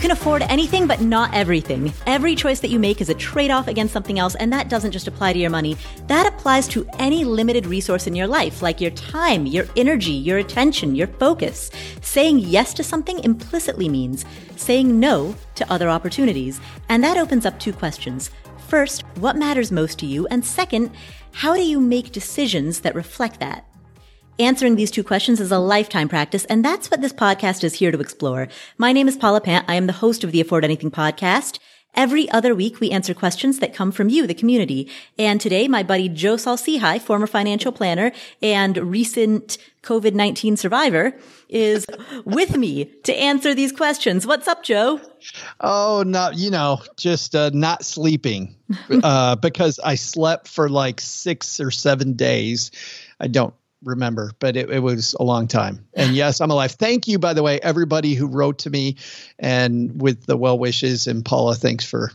can afford anything, but not everything. Every choice that you make is a trade off against something else, and that doesn't just apply to your money. That applies to any limited resource in your life, like your time, your energy, your attention, your focus. Saying yes to something implicitly means saying no to other opportunities. And that opens up two questions. First, what matters most to you? And second, how do you make decisions that reflect that? Answering these two questions is a lifetime practice, and that's what this podcast is here to explore. My name is Paula Pant. I am the host of the Afford Anything podcast. Every other week, we answer questions that come from you, the community. And today, my buddy Joe Saul-Sehy, former financial planner and recent COVID-19 survivor, is with me to answer these questions. What's up, Joe? Oh, not, you know, just uh, not sleeping uh, because I slept for like six or seven days. I don't remember, but it, it, was a long time. And yes, I'm alive. Thank you, by the way, everybody who wrote to me and with the well wishes. And Paula, thanks for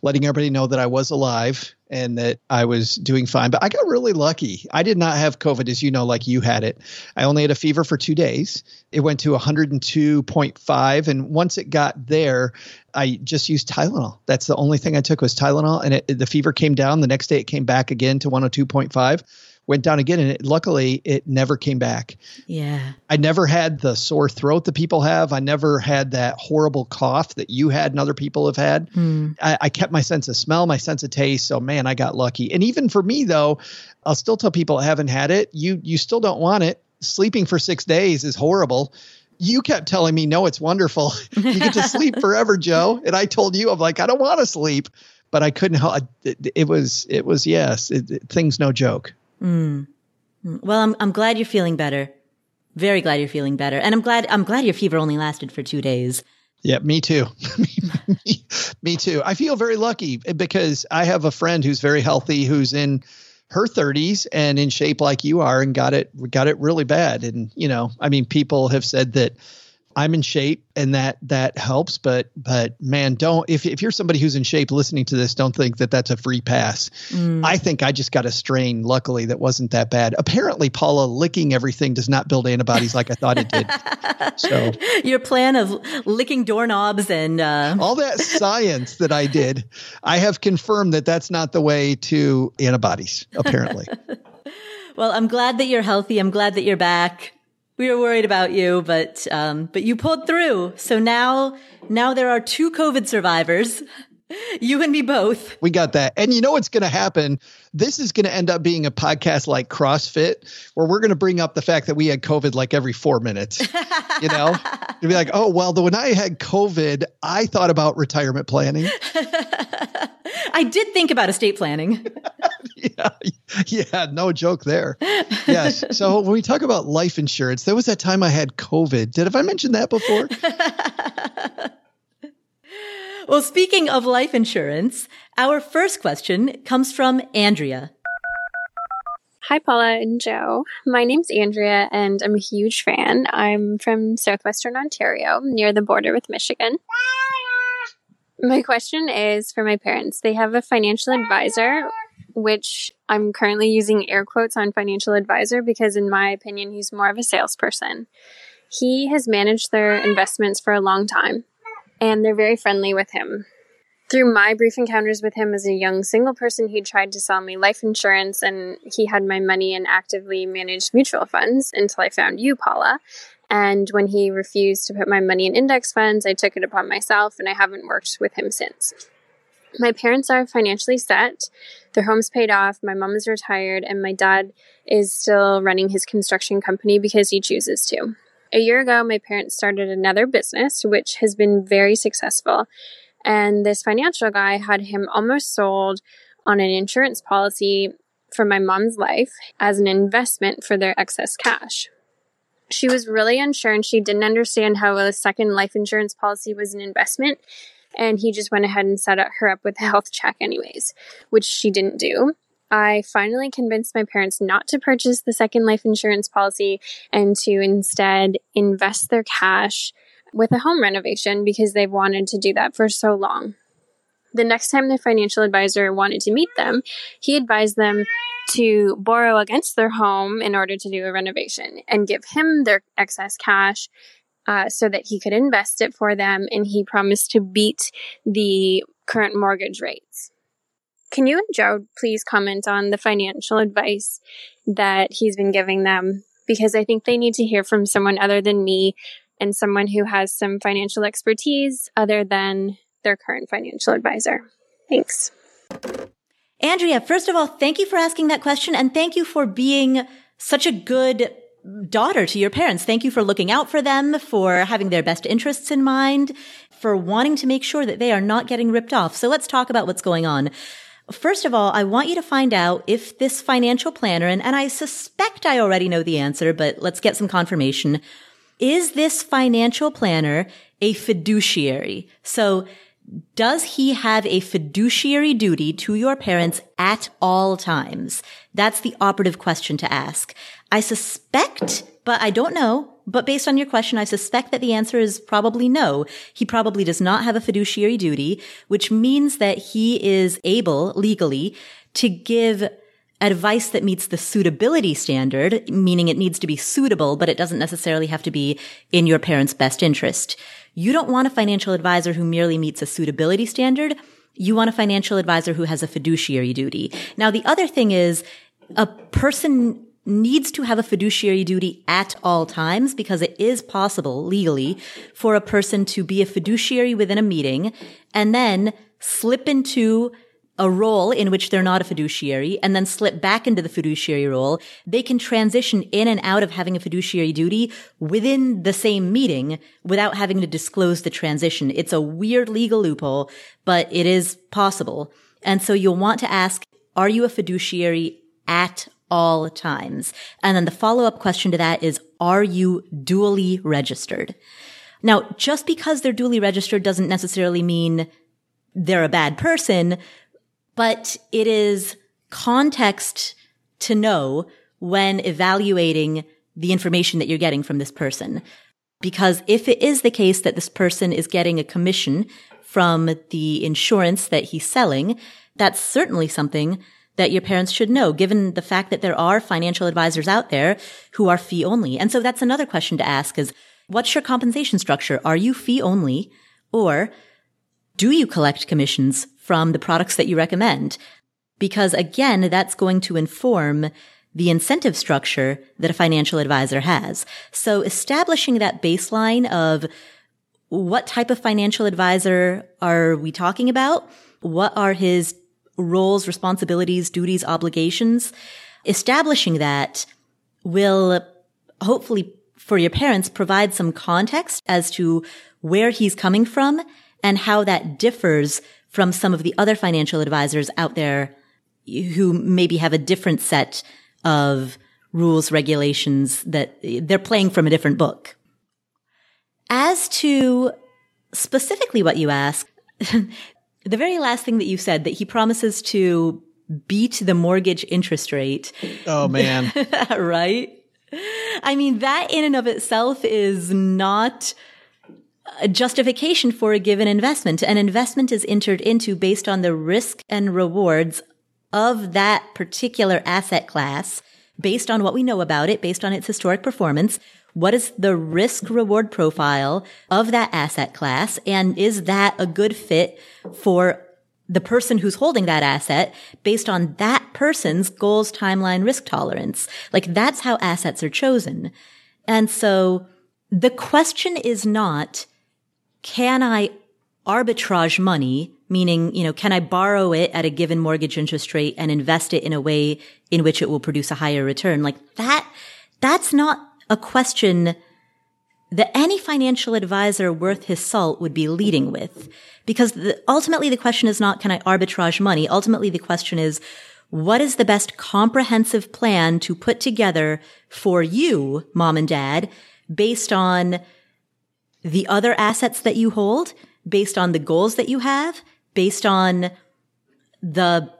letting everybody know that I was alive and that I was doing fine. But I got really lucky. I did not have COVID, as you know, like you had it. I only had a fever for two days. It went to 102.5. And once it got there, I just used Tylenol. That's the only thing I took was Tylenol. And it, the fever came down. The next day it came back again to 102.5 went down again and it, luckily it never came back. Yeah. I never had the sore throat that people have. I never had that horrible cough that you had and other people have had. Hmm. I, I, kept my sense of smell, my sense of taste. So man, I got lucky. And even for me though, I'll still tell people I haven't had it. You you still don't want it. Sleeping for six days is horrible you kept telling me, no, it's wonderful. you get to sleep forever, Joe. And I told you, I'm like, I don't want to sleep, but I couldn't help. It, it was, it was, yes, it, it, things no joke. Mm. Well, I'm I'm glad you're feeling better. Very glad you're feeling better, and I'm glad I'm glad your fever only lasted for two days. Yeah, me too. me, me too. I feel very lucky because I have a friend who's very healthy, who's in her 30s and in shape like you are, and got it got it really bad. And you know, I mean, people have said that I'm in shape and that that helps but but man don't if if you're somebody who's in shape listening to this don't think that that's a free pass. Mm. I think I just got a strain luckily that wasn't that bad. Apparently Paula licking everything does not build antibodies like I thought it did. so your plan of licking doorknobs and uh... all that science that I did, I have confirmed that that's not the way to antibodies apparently. well, I'm glad that you're healthy. I'm glad that you're back we were worried about you, but um, but you pulled through. So now now there are two COVID survivors. You and me both. We got that. And you know what's going to happen? This is going to end up being a podcast like CrossFit, where we're going to bring up the fact that we had COVID like every four minutes. you know, to be like, oh, well, the, when I had COVID, I thought about retirement planning. I did think about estate planning. yeah, yeah, no joke there. Yes. So when we talk about life insurance, there was that time I had COVID. Did have I mentioned that before? Well, speaking of life insurance, our first question comes from Andrea. Hi, Paula and Joe. My name's Andrea, and I'm a huge fan. I'm from southwestern Ontario, near the border with Michigan. My question is for my parents. They have a financial advisor which I'm currently using air quotes on financial advisor because, in my opinion, he's more of a salesperson. He has managed their investments for a long time, and they're very friendly with him. Through my brief encounters with him as a young single person, he tried to sell me life insurance, and he had my money in actively managed mutual funds until I found you, Paula. And when he refused to put my money in index funds, I took it upon myself, and I haven't worked with him since. My parents are financially set. Their home's paid off. My mom is retired, and my dad is still running his construction company because he chooses to. A year ago, my parents started another business, which has been very successful. And this financial guy had him almost sold on an insurance policy for my mom's life as an investment for their excess cash. She was really unsure and she didn't understand how a second life insurance policy was an investment and he just went ahead and set her up with a health check anyways, which she didn't do. I finally convinced my parents not to purchase the second life insurance policy and to instead invest their cash with a home renovation because they've wanted to do that for so long. The next time their financial advisor wanted to meet them, he advised them to borrow against their home in order to do a renovation and give him their excess cash uh, so that he could invest it for them, and he promised to beat the current mortgage rates. Can you and Joe please comment on the financial advice that he's been giving them? Because I think they need to hear from someone other than me and someone who has some financial expertise other than their current financial advisor. Thanks. Andrea, first of all, thank you for asking that question and thank you for being such a good daughter to your parents. Thank you for looking out for them, for having their best interests in mind, for wanting to make sure that they are not getting ripped off. So let's talk about what's going on. First of all, I want you to find out if this financial planner, and, and I suspect I already know the answer, but let's get some confirmation. Is this financial planner a fiduciary? So does he have a fiduciary duty to your parents at all times? That's the operative question to ask. I suspect, but I don't know. But based on your question, I suspect that the answer is probably no. He probably does not have a fiduciary duty, which means that he is able legally to give advice that meets the suitability standard, meaning it needs to be suitable, but it doesn't necessarily have to be in your parents' best interest. You don't want a financial advisor who merely meets a suitability standard. You want a financial advisor who has a fiduciary duty. Now, the other thing is a person needs to have a fiduciary duty at all times because it is possible legally for a person to be a fiduciary within a meeting and then slip into a role in which they're not a fiduciary and then slip back into the fiduciary role, they can transition in and out of having a fiduciary duty within the same meeting without having to disclose the transition. It's a weird legal loophole, but it is possible. And so you'll want to ask, are you a fiduciary at all times? And then the follow up question to that is, are you duly registered? Now, just because they're duly registered doesn't necessarily mean they're a bad person but it is context to know when evaluating the information that you're getting from this person. Because if it is the case that this person is getting a commission from the insurance that he's selling, that's certainly something that your parents should know, given the fact that there are financial advisors out there who are fee only. And so that's another question to ask is, what's your compensation structure? Are you fee only or do you collect commissions from the products that you recommend. Because again, that's going to inform the incentive structure that a financial advisor has. So establishing that baseline of what type of financial advisor are we talking about? What are his roles, responsibilities, duties, obligations? Establishing that will hopefully for your parents provide some context as to where he's coming from and how that differs from some of the other financial advisors out there who maybe have a different set of rules, regulations that they're playing from a different book. As to specifically what you ask, the very last thing that you said that he promises to beat the mortgage interest rate. Oh man. right? I mean, that in and of itself is not a justification for a given investment. An investment is entered into based on the risk and rewards of that particular asset class based on what we know about it, based on its historic performance. What is the risk reward profile of that asset class? And is that a good fit for the person who's holding that asset based on that person's goals, timeline, risk tolerance? Like that's how assets are chosen. And so the question is not, can I arbitrage money? Meaning, you know, can I borrow it at a given mortgage interest rate and invest it in a way in which it will produce a higher return? Like that, that's not a question that any financial advisor worth his salt would be leading with. Because the, ultimately the question is not, can I arbitrage money? Ultimately the question is, what is the best comprehensive plan to put together for you, mom and dad, based on the other assets that you hold based on the goals that you have, based on the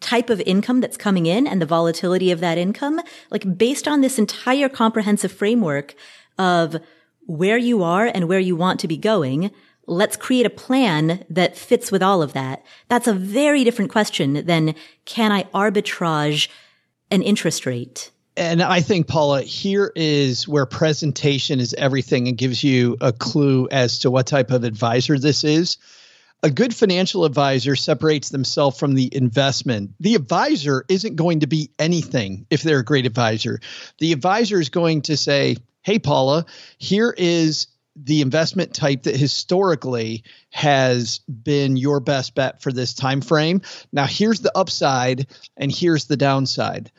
type of income that's coming in and the volatility of that income, like based on this entire comprehensive framework of where you are and where you want to be going, let's create a plan that fits with all of that. That's a very different question than can I arbitrage an interest rate? and I think, Paula, here is where presentation is everything and gives you a clue as to what type of advisor this is. A good financial advisor separates themselves from the investment. The advisor isn't going to be anything if they're a great advisor. The advisor is going to say, Hey, Paula, here is the investment type that historically has been your best bet for this time frame. Now here's the upside and here's the downside.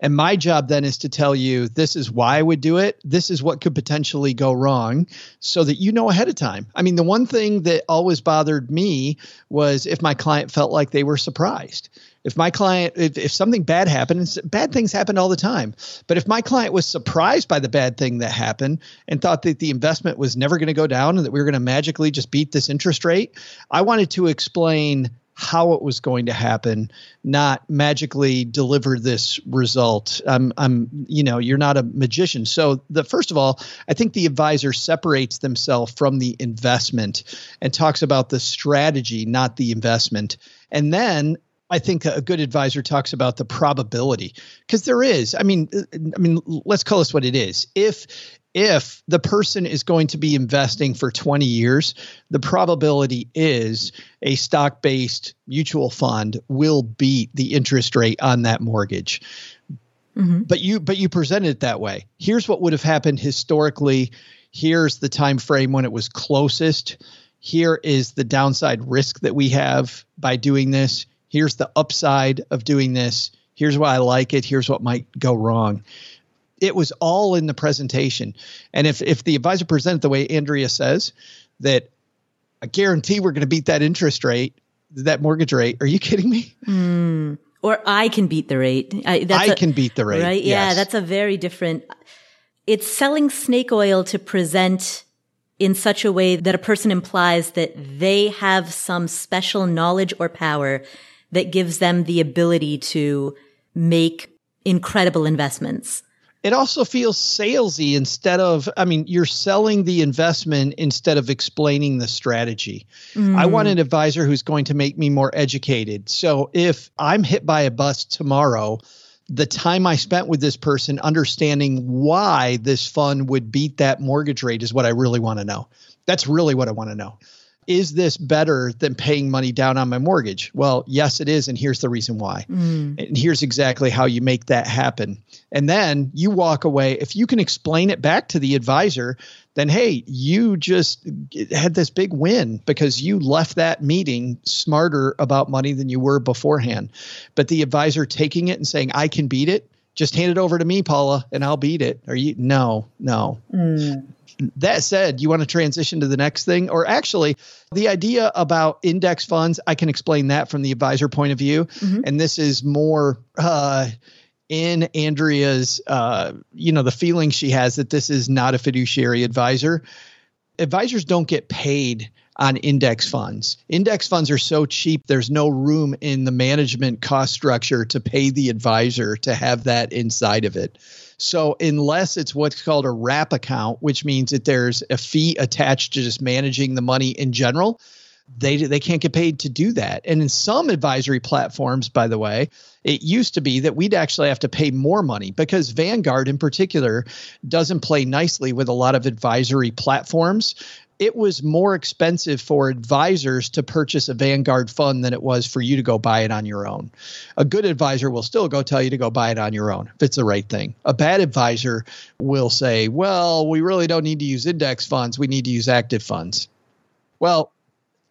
And my job then is to tell you this is why I would do it. This is what could potentially go wrong so that you know ahead of time. I mean, the one thing that always bothered me was if my client felt like they were surprised. If my client, if, if something bad happened, bad things happen all the time. But if my client was surprised by the bad thing that happened and thought that the investment was never going to go down and that we were going to magically just beat this interest rate, I wanted to explain how it was going to happen, not magically deliver this result. I'm, I'm, you know, you're not a magician. So the first of all, I think the advisor separates themselves from the investment and talks about the strategy, not the investment. And then I think a good advisor talks about the probability because there is. I mean, I mean, let's call this what it is. If if the person is going to be investing for 20 years, the probability is a stock based mutual fund will beat the interest rate on that mortgage. Mm-hmm. But you but you present it that way. Here's what would have happened historically. Here's the time frame when it was closest. Here is the downside risk that we have by doing this. Here's the upside of doing this. Here's why I like it. Here's what might go wrong it was all in the presentation. And if if the advisor presented the way Andrea says, that I guarantee we're going to beat that interest rate, that mortgage rate. Are you kidding me? Mm. Or I can beat the rate. I, I a, can beat the rate. Right? Yes. Yeah, that's a very different. It's selling snake oil to present in such a way that a person implies that they have some special knowledge or power that gives them the ability to make incredible investments it also feels salesy instead of i mean you're selling the investment instead of explaining the strategy. Mm. i want an advisor who's going to make me more educated. So if i'm hit by a bus tomorrow the time i spent with this person understanding why this fund would beat that mortgage rate is what i really want to know. That's really what i want to know is this better than paying money down on my mortgage? Well, yes, it is. And here's the reason why. Mm. And here's exactly how you make that happen. And then you walk away. If you can explain it back to the advisor, then hey, you just had this big win because you left that meeting smarter about money than you were beforehand. But the advisor taking it and saying, I can beat it, just hand it over to me, Paula, and I'll beat it. Are you? No, no. Mm. That said, you want to transition to the next thing, or actually, the idea about index funds, I can explain that from the advisor point of view, mm-hmm. and this is more. Uh, in Andrea's, uh, you know, the feeling she has that this is not a fiduciary advisor. Advisors don't get paid on index funds. Index funds are so cheap, there's no room in the management cost structure to pay the advisor to have that inside of it. So unless it's what's called a wrap account, which means that there's a fee attached to just managing the money in general, they they can't get paid to do that. And in some advisory platforms, by the way, it used to be that we'd actually have to pay more money because Vanguard in particular doesn't play nicely with a lot of advisory platforms it was more expensive for advisors to purchase a Vanguard fund than it was for you to go buy it on your own. A good advisor will still go tell you to go buy it on your own if it's the right thing. A bad advisor will say, well, we really don't need to use index funds. We need to use active funds. Well,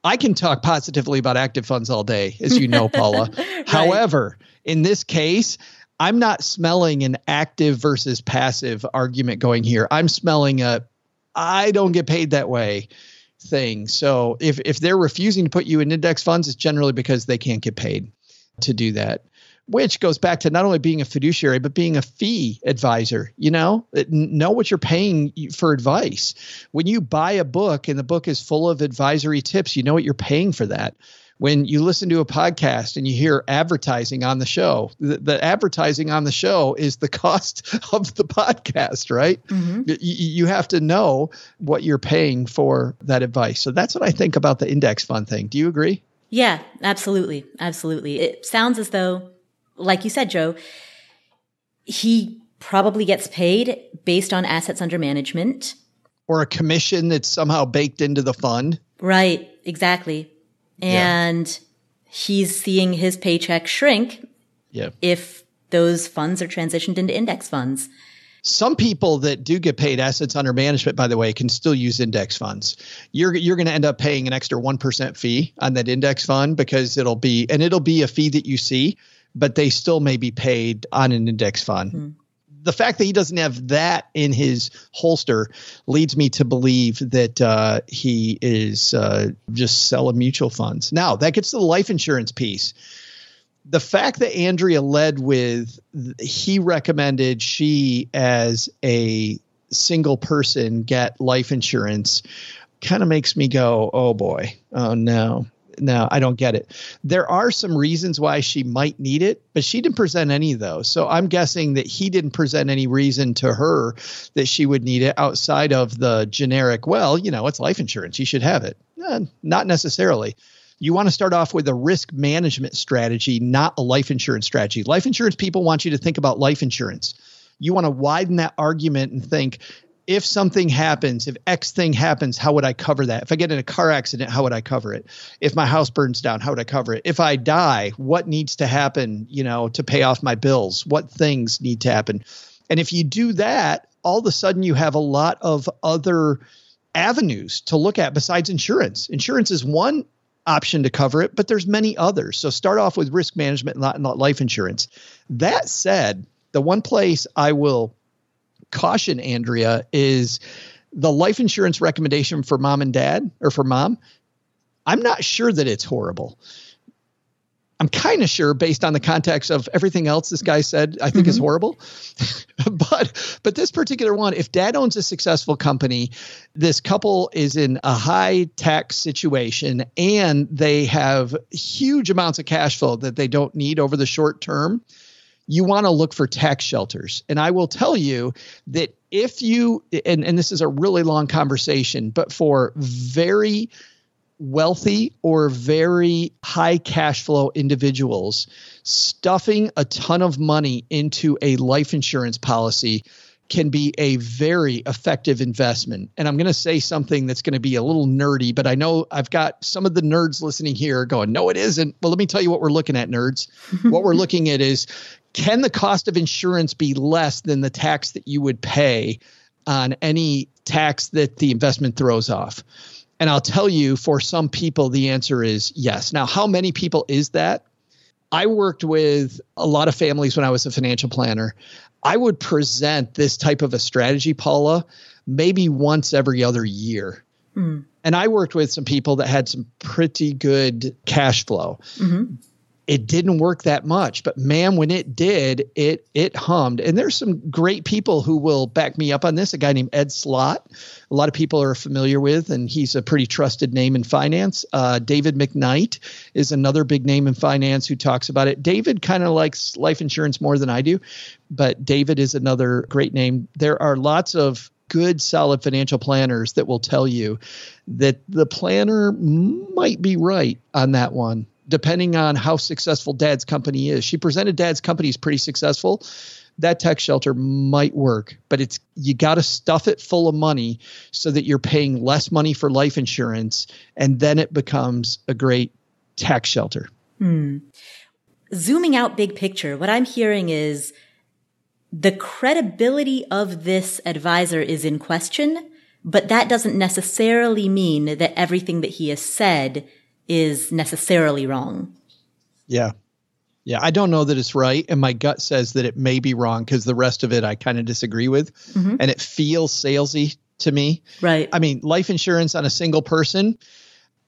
I can talk positively about active funds all day, as you know, Paula. right. However, in this case, I'm not smelling an active versus passive argument going here. I'm smelling a I don't get paid that way thing. So if if they're refusing to put you in index funds, it's generally because they can't get paid to do that. Which goes back to not only being a fiduciary, but being a fee advisor. You know, know what you're paying for advice. When you buy a book and the book is full of advisory tips, you know what you're paying for that when you listen to a podcast and you hear advertising on the show, the, the advertising on the show is the cost of the podcast, right? Mm-hmm. You, you have to know what you're paying for that advice. So that's what I think about the index fund thing. Do you agree? Yeah, absolutely. Absolutely. It sounds as though, like you said, Joe, he probably gets paid based on assets under management. Or a commission that's somehow baked into the fund. Right, exactly. And yeah. he's seeing his paycheck shrink yeah. if those funds are transitioned into index funds. Some people that do get paid assets under management, by the way, can still use index funds. You're you're going to end up paying an extra one percent fee on that index fund because it'll be and it'll be a fee that you see, but they still may be paid on an index fund. Mm-hmm the fact that he doesn't have that in his holster leads me to believe that uh, he is uh, just selling mutual funds. Now that gets to the life insurance piece. The fact that Andrea led with he recommended she as a single person get life insurance kind of makes me go, oh boy, oh no, no, I don't get it. There are some reasons why she might need it, but she didn't present any of those. So I'm guessing that he didn't present any reason to her that she would need it outside of the generic, well, you know, it's life insurance. You should have it. Eh, not necessarily you want to start off with a risk management strategy, not a life insurance strategy. Life insurance people want you to think about life insurance. You want to widen that argument and think if something happens, if X thing happens, how would I cover that? If I get in a car accident, how would I cover it? If my house burns down, how would I cover it? If I die, what needs to happen, you know, to pay off my bills? What things need to happen? And if you do that, all of a sudden you have a lot of other avenues to look at besides insurance. Insurance is one option to cover it, but there's many others. So start off with risk management, not, not life insurance. That said, the one place I will caution Andrea is the life insurance recommendation for mom and dad or for mom. I'm not sure that it's horrible. I'm kind of sure based on the context of everything else this guy said, I think mm-hmm. is horrible. but but this particular one, if dad owns a successful company, this couple is in a high tax situation and they have huge amounts of cash flow that they don't need over the short term. You want to look for tax shelters. And I will tell you that if you and, and this is a really long conversation, but for very wealthy or very high cash flow individuals stuffing a ton of money into a life insurance policy can be a very effective investment. And I'm going to say something that's going to be a little nerdy, but I know I've got some of the nerds listening here going, no, it isn't. Well, let me tell you what we're looking at, nerds. what we're looking at is can the cost of insurance be less than the tax that you would pay on any tax that the investment throws off? And I'll tell you, for some people, the answer is yes. Now, how many people is that? I worked with a lot of families when I was a financial planner. I would present this type of a strategy, Paula, maybe once every other year. Mm. And I worked with some people that had some pretty good cash flow. Mm-hmm it didn't work that much but man when it did it it hummed. And there's some great people who will back me up on this a guy named Ed Slott a lot of people are familiar with and he's a pretty trusted name in finance. Uh, david mcknight is another big name in finance who talks about it. David kind of likes life insurance more than i do but david is another great name. There are lots of good solid financial planners that will tell you that the planner might be right on that one depending on how successful dad's company is. She presented dad's company is pretty successful. That tax shelter might work, but it's you got to stuff it full of money so that you're paying less money for life insurance, and then it becomes a great tax shelter. Hmm. Zooming out big picture, what I'm hearing is the credibility of this advisor is in question, but that doesn't necessarily mean that everything that he has said is necessarily wrong. Yeah. Yeah, I don't know that it's right. And my gut says that it may be wrong because the rest of it I kind of disagree with. Mm-hmm. And it feels salesy to me. Right. I mean, life insurance on a single person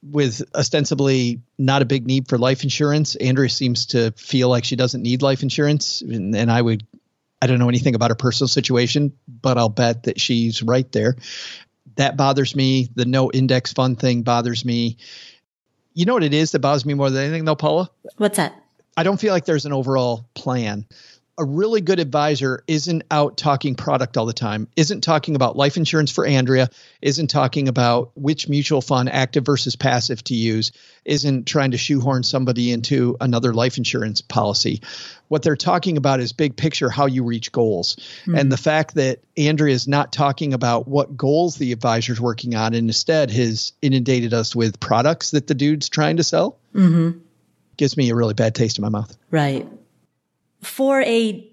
with ostensibly not a big need for life insurance. Andrea seems to feel like she doesn't need life insurance. And, and I would, I don't know anything about her personal situation, but I'll bet that she's right there. That bothers me. The no index fund thing bothers me you know what it is that bothers me more than anything, though, Paula? What's that? I don't feel like there's an overall plan a really good advisor isn't out talking product all the time, isn't talking about life insurance for Andrea, isn't talking about which mutual fund, active versus passive, to use, isn't trying to shoehorn somebody into another life insurance policy. What they're talking about is big picture how you reach goals. Mm-hmm. And the fact that Andrea is not talking about what goals the advisor is working on and instead has inundated us with products that the dude's trying to sell mm-hmm. gives me a really bad taste in my mouth. Right for a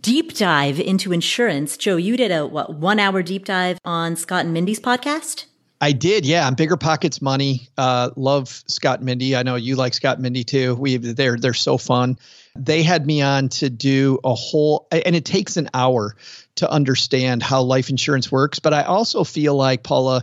deep dive into insurance, Joe, you did a what one hour deep dive on Scott and Mindy's podcast. I did, yeah. On BiggerPockets Money. Uh, love Scott and Mindy. I know you like Scott and Mindy too. We they're they're so fun. They had me on to do a whole, and it takes an hour to understand how life insurance works. But I also feel like Paula,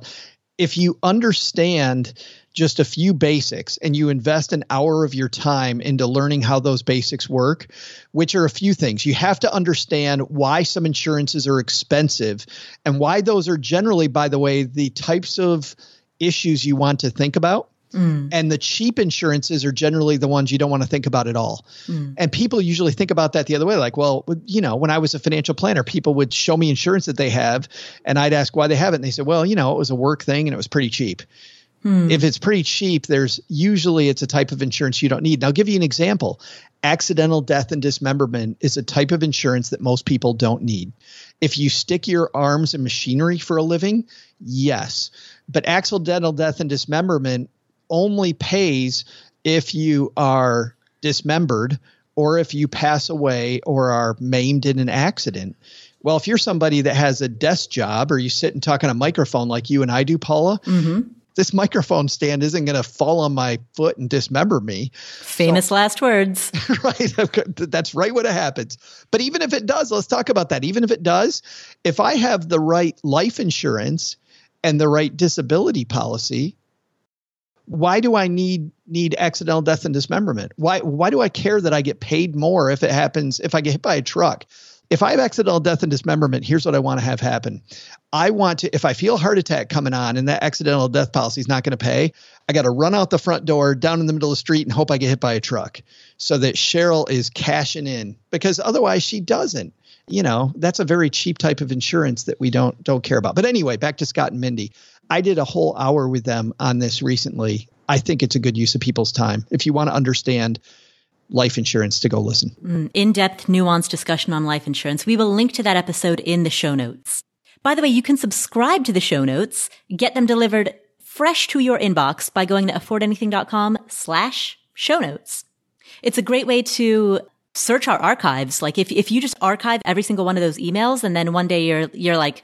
if you understand just a few basics and you invest an hour of your time into learning how those basics work, which are a few things. You have to understand why some insurances are expensive and why those are generally, by the way, the types of issues you want to think about. Mm. And the cheap insurances are generally the ones you don't want to think about at all. Mm. And people usually think about that the other way. Like, well, you know, when I was a financial planner, people would show me insurance that they have, and I'd ask why they have it. And they said, well, you know, it was a work thing and it was pretty cheap. Hmm. If it's pretty cheap, there's usually it's a type of insurance you don't need. Now, I'll give you an example. Accidental death and dismemberment is a type of insurance that most people don't need. If you stick your arms in machinery for a living, yes. But accidental death and dismemberment only pays if you are dismembered or if you pass away or are maimed in an accident. Well, if you're somebody that has a desk job or you sit and talk on a microphone like you and I do, Paula, mm-hmm this microphone stand isn't going to fall on my foot and dismember me. Famous so, last words. right. That's right what happens. But even if it does, let's talk about that. Even if it does, if I have the right life insurance and the right disability policy, why do I need need accidental death and dismemberment? Why why do I care that I get paid more if it happens if I get hit by a truck? If I have accidental death and dismemberment, here's what I want to have happen. I want to, if I feel heart attack coming on and that accidental death policy is not going to pay, I got to run out the front door down in the middle of the street and hope I get hit by a truck so that Cheryl is cashing in because otherwise she doesn't. You know, that's a very cheap type of insurance that we don't don't care about. But anyway, back to Scott and Mindy. I did a whole hour with them on this recently. I think it's a good use of people's time. If you want to understand life insurance to go listen. Mm, In depth, nuanced discussion on life insurance. We will link to that episode in the show notes. By the way, you can subscribe to the show notes, get them delivered fresh to your inbox by going to affordanything.com slash show notes. It's a great way to search our archives. Like if, if you just archive every single one of those emails and then one day you're, you're like,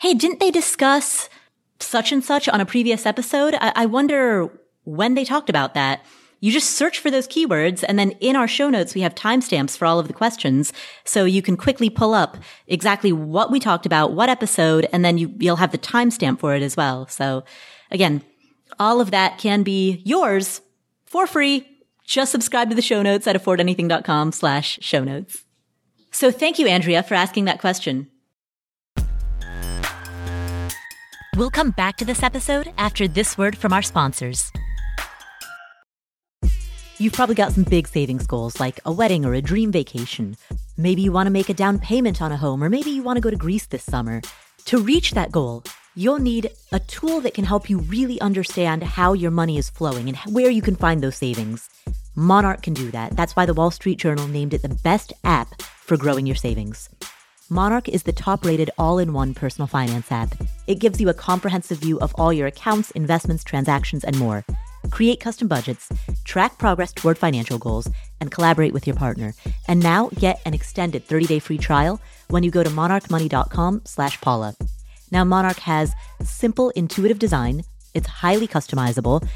Hey, didn't they discuss such and such on a previous episode? I, I wonder when they talked about that. You just search for those keywords and then in our show notes, we have timestamps for all of the questions. So you can quickly pull up exactly what we talked about, what episode, and then you, you'll have the timestamp for it as well. So again, all of that can be yours for free. Just subscribe to the show notes at affordanything.com slash show notes. So thank you, Andrea, for asking that question. We'll come back to this episode after this word from our sponsors. You've probably got some big savings goals like a wedding or a dream vacation. Maybe you want to make a down payment on a home, or maybe you want to go to Greece this summer. To reach that goal, you'll need a tool that can help you really understand how your money is flowing and where you can find those savings. Monarch can do that. That's why the Wall Street Journal named it the best app for growing your savings. Monarch is the top rated all in one personal finance app. It gives you a comprehensive view of all your accounts, investments, transactions, and more create custom budgets, track progress toward financial goals, and collaborate with your partner. And now get an extended 30-day free trial when you go to monarchmoney.com slash Paula. Now, Monarch has simple, intuitive design. It's highly customizable.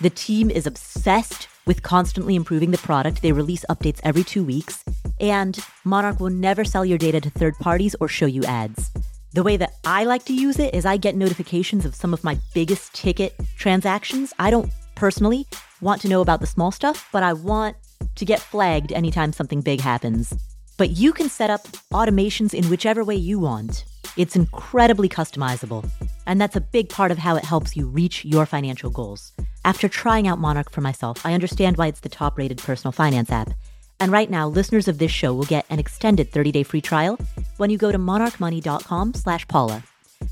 The team is obsessed with constantly improving the product. They release updates every two weeks. And Monarch will never sell your data to third parties or show you ads. The way that I like to use it is I get notifications of some of my biggest ticket transactions. I don't personally want to know about the small stuff, but I want to get flagged anytime something big happens. But you can set up automations in whichever way you want. It's incredibly customizable, and that's a big part of how it helps you reach your financial goals. After trying out Monarch for myself, I understand why it's the top rated personal finance app And right now, listeners of this show will get an extended 30-day free trial when you go to monarchmoney.com slash Paula.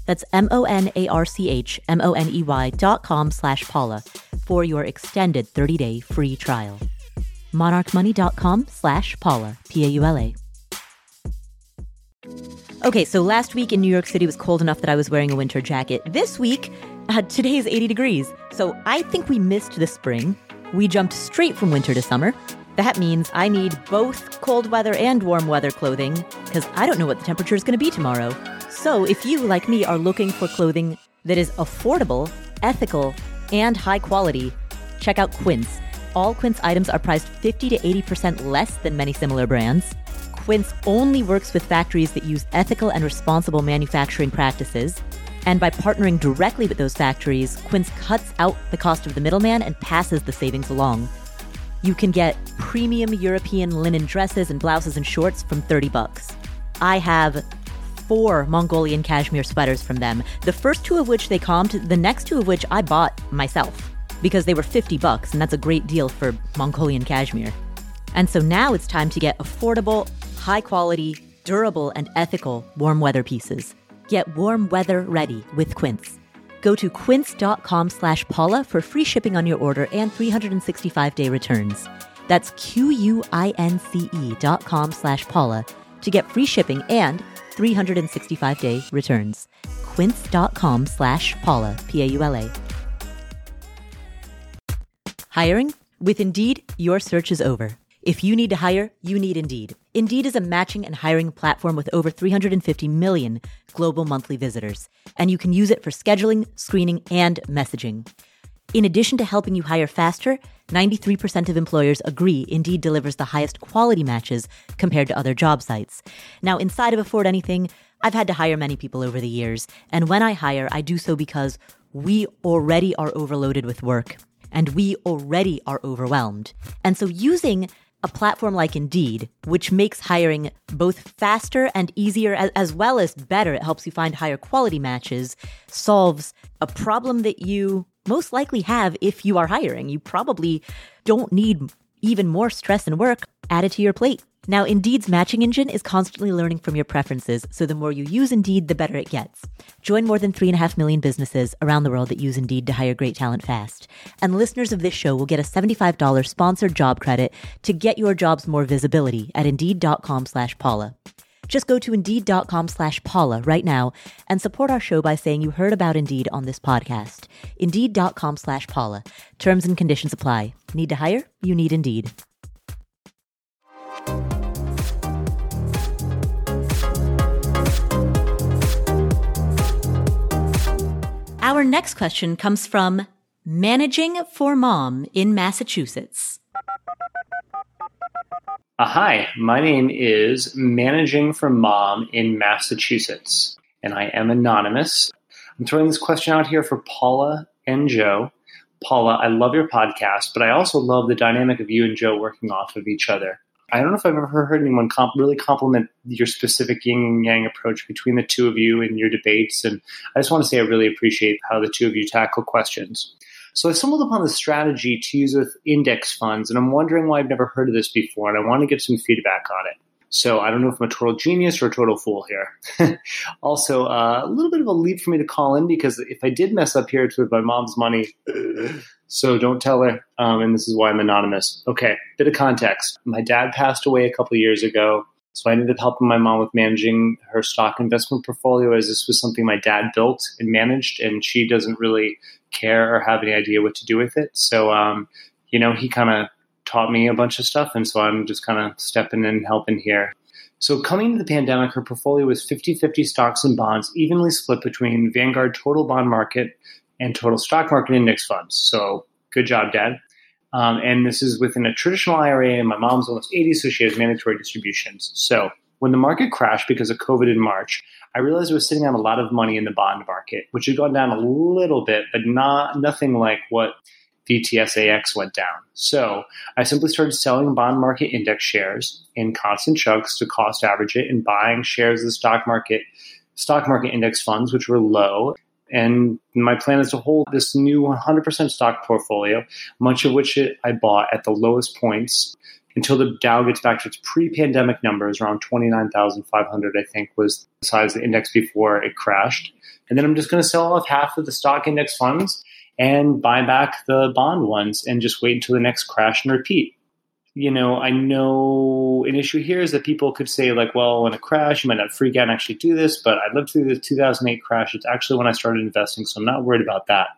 That's M-O-N-A-R-C-H M-O-N-E-Y dot com slash Paula for your extended 30-day free trial. monarchmoney.com slash Paula, P-A-U-L-A. Okay, so last week in New York City was cold enough that I was wearing a winter jacket. This week, uh, today's 80 degrees. So I think we missed the spring. We jumped straight from winter to summer. That means I need both cold weather and warm weather clothing because I don't know what the temperature is going to be tomorrow. So if you, like me, are looking for clothing that is affordable, ethical, and high quality, check out Quince. All Quince items are priced 50 to 80% less than many similar brands. Quince only works with factories that use ethical and responsible manufacturing practices. And by partnering directly with those factories, Quince cuts out the cost of the middleman and passes the savings along. You can get premium European linen dresses and blouses and shorts from 30 bucks. I have four Mongolian cashmere sweaters from them, the first two of which they comped, the next two of which I bought myself because they were 50 bucks, and that's a great deal for Mongolian cashmere. And so now it's time to get affordable, high quality, durable, and ethical warm weather pieces. Get warm weather ready with Quince. Go to quince.com slash Paula for free shipping on your order and 365 day returns. That's Q-U-I-N-C-E dot com slash Paula to get free shipping and 365 day returns. Quince.com slash Paula, P-A-U-L-A. Hiring? With Indeed, your search is over. If you need to hire, you need Indeed. Indeed is a matching and hiring platform with over 350 million global monthly visitors, and you can use it for scheduling, screening, and messaging. In addition to helping you hire faster, 93% of employers agree Indeed delivers the highest quality matches compared to other job sites. Now, inside of Afford Anything, I've had to hire many people over the years, and when I hire, I do so because we already are overloaded with work and we already are overwhelmed. And so using a platform like Indeed, which makes hiring both faster and easier as, well as better, it helps you find higher quality matches, solves a problem that you most likely have if you are hiring. You probably don't need even more stress and work added to your plate. Now, Indeed's matching engine is constantly learning from your preferences, so the more you use Indeed, the better it gets. Join more than 3.5 million businesses around the world that use Indeed to hire great talent fast. And listeners of this show will get a $75 sponsored job credit to get your jobs more visibility at Indeed.com slash Paula. Just go to Indeed.com slash Paula right now and support our show by saying you heard about Indeed on this podcast. Indeed.com slash Paula. Terms and conditions apply. Need to hire? You need Indeed. Our next question comes from Managing for Mom in Massachusetts. Uh, hi, my name is Managing for Mom in Massachusetts, and I am anonymous. I'm throwing this question out here for Paula and Joe. Paula, I love your podcast, but I also love the dynamic of you and Joe working off of each other. I don't know if I've ever heard anyone comp- really compliment your specific yin and yang approach between the two of you in your debates. And I just want to say I really appreciate how the two of you tackle questions. So I stumbled upon the strategy to use with index funds, and I'm wondering why I've never heard of this before, and I want to get some feedback on it. So I don't know if I'm a total genius or a total fool here. also, uh, a little bit of a leap for me to call in because if I did mess up here, it's with my mom's money. so don't tell her. Um, and this is why I'm anonymous. Okay, bit of context. My dad passed away a couple years ago. So I ended up helping my mom with managing her stock investment portfolio as this was something my dad built and managed, and she doesn't really care or have any idea what to do with it. So, um, you know, he kind of taught me a bunch of stuff. And so I'm just kind of stepping in and helping here. So coming into the pandemic, her portfolio was 50-50 stocks and bonds, evenly split between Vanguard Total Bond Market and Total Stock Market Index funds. So good job, Dad. Um, and this is within a traditional IRA, and my mom's almost 80, so she has mandatory distributions. So when the market crashed because of COVID in March, I realized I was sitting on a lot of money in the bond market, which had gone down a little bit, but not nothing like what VTSAX went down. So I simply started selling bond market index shares in constant chunks to cost average it and buying shares of the stock market stock market index funds, which were low. And my plan is to hold this new 100% stock portfolio, much of which I bought at the lowest points until the Dow gets back to its pre-pandemic numbers, around 29,500, I think, was the size of the index before it crashed. And then I'm just going to sell off half of the stock index funds and buy back the bond ones and just wait until the next crash and repeat. You know, I know an issue here is that people could say, like, well, in a crash, you might not freak out and actually do this, but I lived through the 2008 crash. It's actually when I started investing, so I'm not worried about that.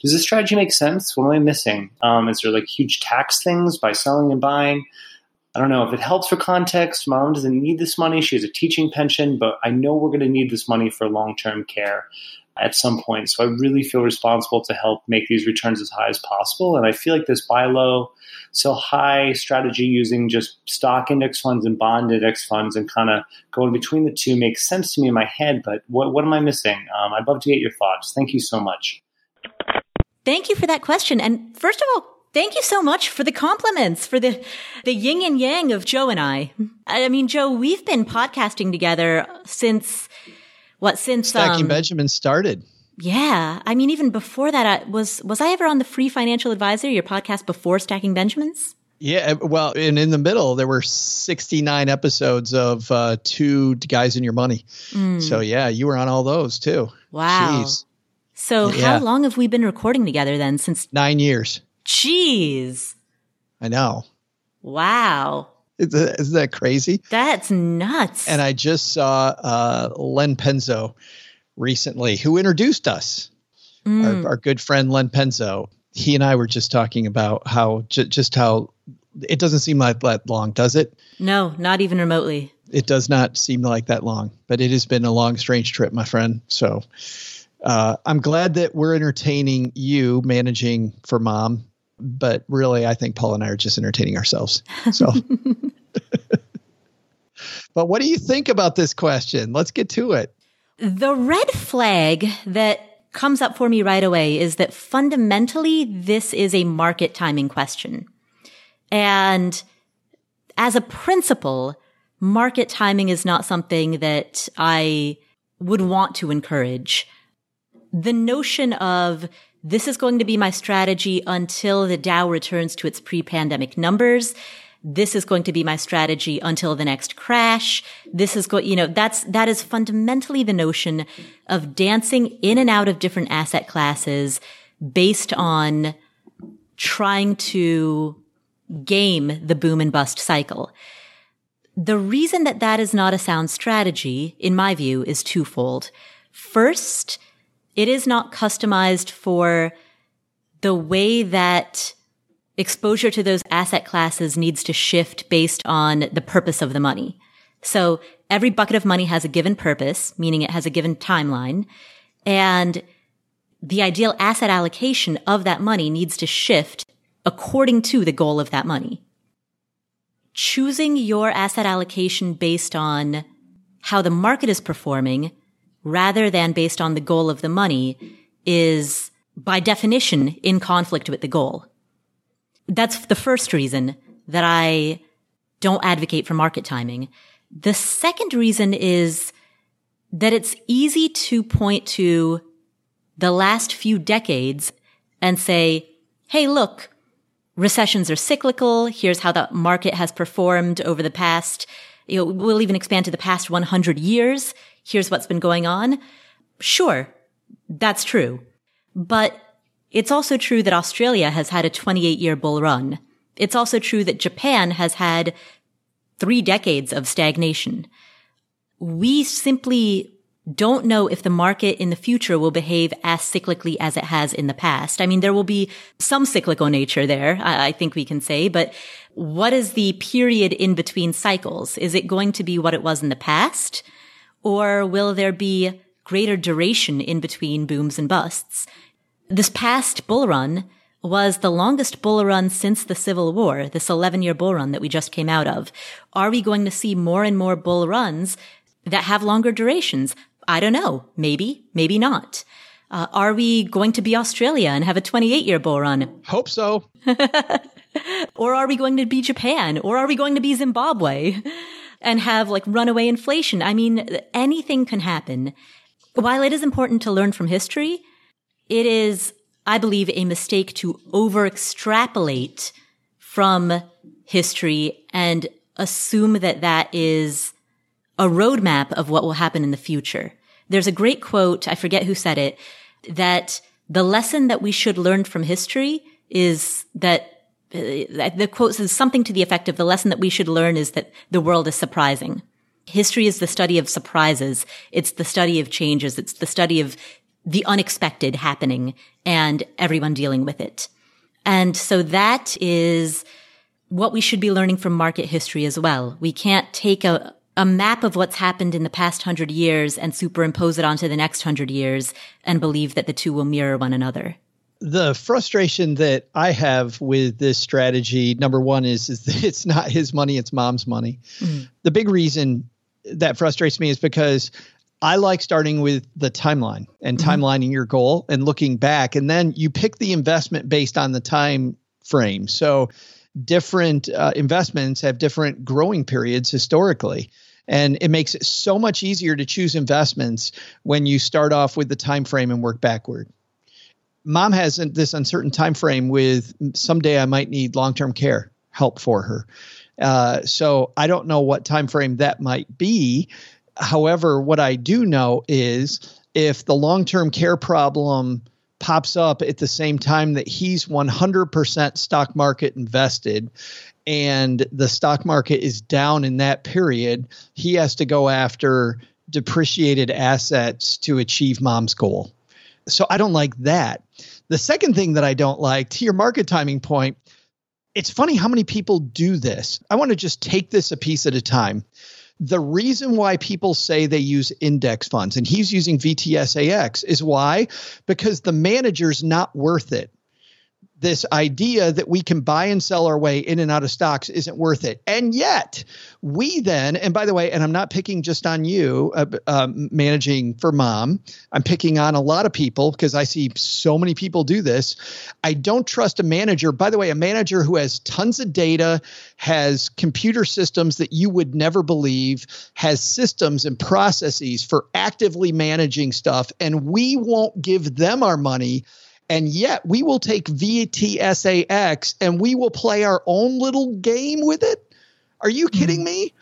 Does this strategy make sense? What am I missing? Um, is there like huge tax things by selling and buying? I don't know if it helps for context. Mom doesn't need this money. She has a teaching pension, but I know we're going to need this money for long term care at some point. So I really feel responsible to help make these returns as high as possible. And I feel like this buy low, sell high strategy using just stock index funds and bond index funds and kind of going between the two makes sense to me in my head. But what, what am I missing? Um, I'd love to get your thoughts. Thank you so much. Thank you for that question. And first of all, Thank you so much for the compliments, for the, the yin and yang of Joe and I. I mean, Joe, we've been podcasting together since, what, since, Stacking um, Benjamin started. Yeah. I mean, even before that, I was, was I ever on the Free Financial Advisor, your podcast before Stacking Benjamins? Yeah, well, and in the middle there were 69 episodes of uh, two guys in your money. Mm. So yeah, you were on all those too. Wow. Jeez. So yeah. how long have we been recording together then? Since nine years. Jeez. I know. Wow. Isn't that crazy? That's nuts. And I just saw uh, Len Penzo recently, who introduced us. Mm. Our, our, good friend Len Penzo. He and I were just talking about how j- just how it doesn't seem like that long, does it? No, not even remotely. It does not seem like that long, but it has been a long, strange trip, my friend. So uh, I'm glad that we're entertaining you managing for mom but really, I think Paula and I are just entertaining ourselves. So, but what do you think about this question? Let's get to it. The red flag that comes up for me right away is that fundamentally, this is a market timing question. And as a principle, market timing is not something that I would want to encourage. The notion of this is going to be my strategy until the Dow returns to its pre-pandemic numbers. This is going to be my strategy until the next crash. This is going, you know, that's, that is fundamentally the notion of dancing in and out of different asset classes based on trying to game the boom and bust cycle. The reason that that is not a sound strategy, in my view, is twofold. First, it is not customized for the way that exposure to those asset classes needs to shift based on the purpose of the money. So every bucket of money has a given purpose, meaning it has a given timeline. And the ideal asset allocation of that money needs to shift according to the goal of that money. Choosing your asset allocation based on how the market is performing rather than based on the goal of the money is by definition in conflict with the goal. That's the first reason that I don't advocate for market timing. The second reason is that it's easy to point to the last few decades and say, Hey, look, recessions are cyclical. Here's how the market has performed over the past, you know, we'll even expand to the past 100 years here's what's been going on. Sure, that's true. But it's also true that Australia has had a 28 year bull run. It's also true that Japan has had three decades of stagnation. We simply don't know if the market in the future will behave as cyclically as it has in the past. I mean, there will be some cyclical nature there, I, think we can say, but what is the period in between cycles? Is it going to be what it was in the past? Or will there be greater duration in between booms and busts? This past bull run was the longest bull run since the Civil War, this 11 year bull run that we just came out of. Are we going to see more and more bull runs that have longer durations? I don't know. Maybe, maybe not. Uh, are we going to be Australia and have a 28 year bull run? Hope so. or are we going to be Japan? Or are we going to be Zimbabwe? And have like runaway inflation. I mean, anything can happen. While it is important to learn from history, it is, I believe, a mistake to over extrapolate from history and assume that that is a roadmap of what will happen in the future. There's a great quote, I forget who said it, that the lesson that we should learn from history is that Uh, the quote says something to the effect of the lesson that we should learn is that the world is surprising. History is the study of surprises. It's the study of changes. It's the study of the unexpected happening and everyone dealing with it. And so that is what we should be learning from market history as well. We can't take a, a map of what's happened in the past hundred years and superimpose it onto the next hundred years and believe that the two will mirror one another. The frustration that I have with this strategy, number one, is, is that it's not his money, it's mom's money. Mm. The big reason that frustrates me is because I like starting with the timeline and mm-hmm. timelining your goal and looking back. And then you pick the investment based on the time frame. So different uh, investments have different growing periods historically. And it makes it so much easier to choose investments when you start off with the time frame and work backward. Mom has this uncertain time frame with someday I might need long-term care help for her. Uh, so I don't know what time frame that might be. However, what I do know is if the long-term care problem pops up at the same time that he's 100% stock market invested and the stock market is down in that period, he has to go after depreciated assets to achieve mom's goal. So I don't like that. The second thing that I don't like, to your market timing point, it's funny how many people do this. I want to just take this a piece at a time. The reason why people say they use index funds, and he's using VTSAX, is why? Because the manager's not worth it this idea that we can buy and sell our way in and out of stocks isn't worth it. And yet, we then, and by the way, and I'm not picking just on you, uh, uh, managing for mom, I'm picking on a lot of people because I see so many people do this. I don't trust a manager, by the way, a manager who has tons of data, has computer systems that you would never believe, has systems and processes for actively managing stuff, and we won't give them our money and yet we will take VTSAX and we will play our own little game with it. Are you kidding mm. me?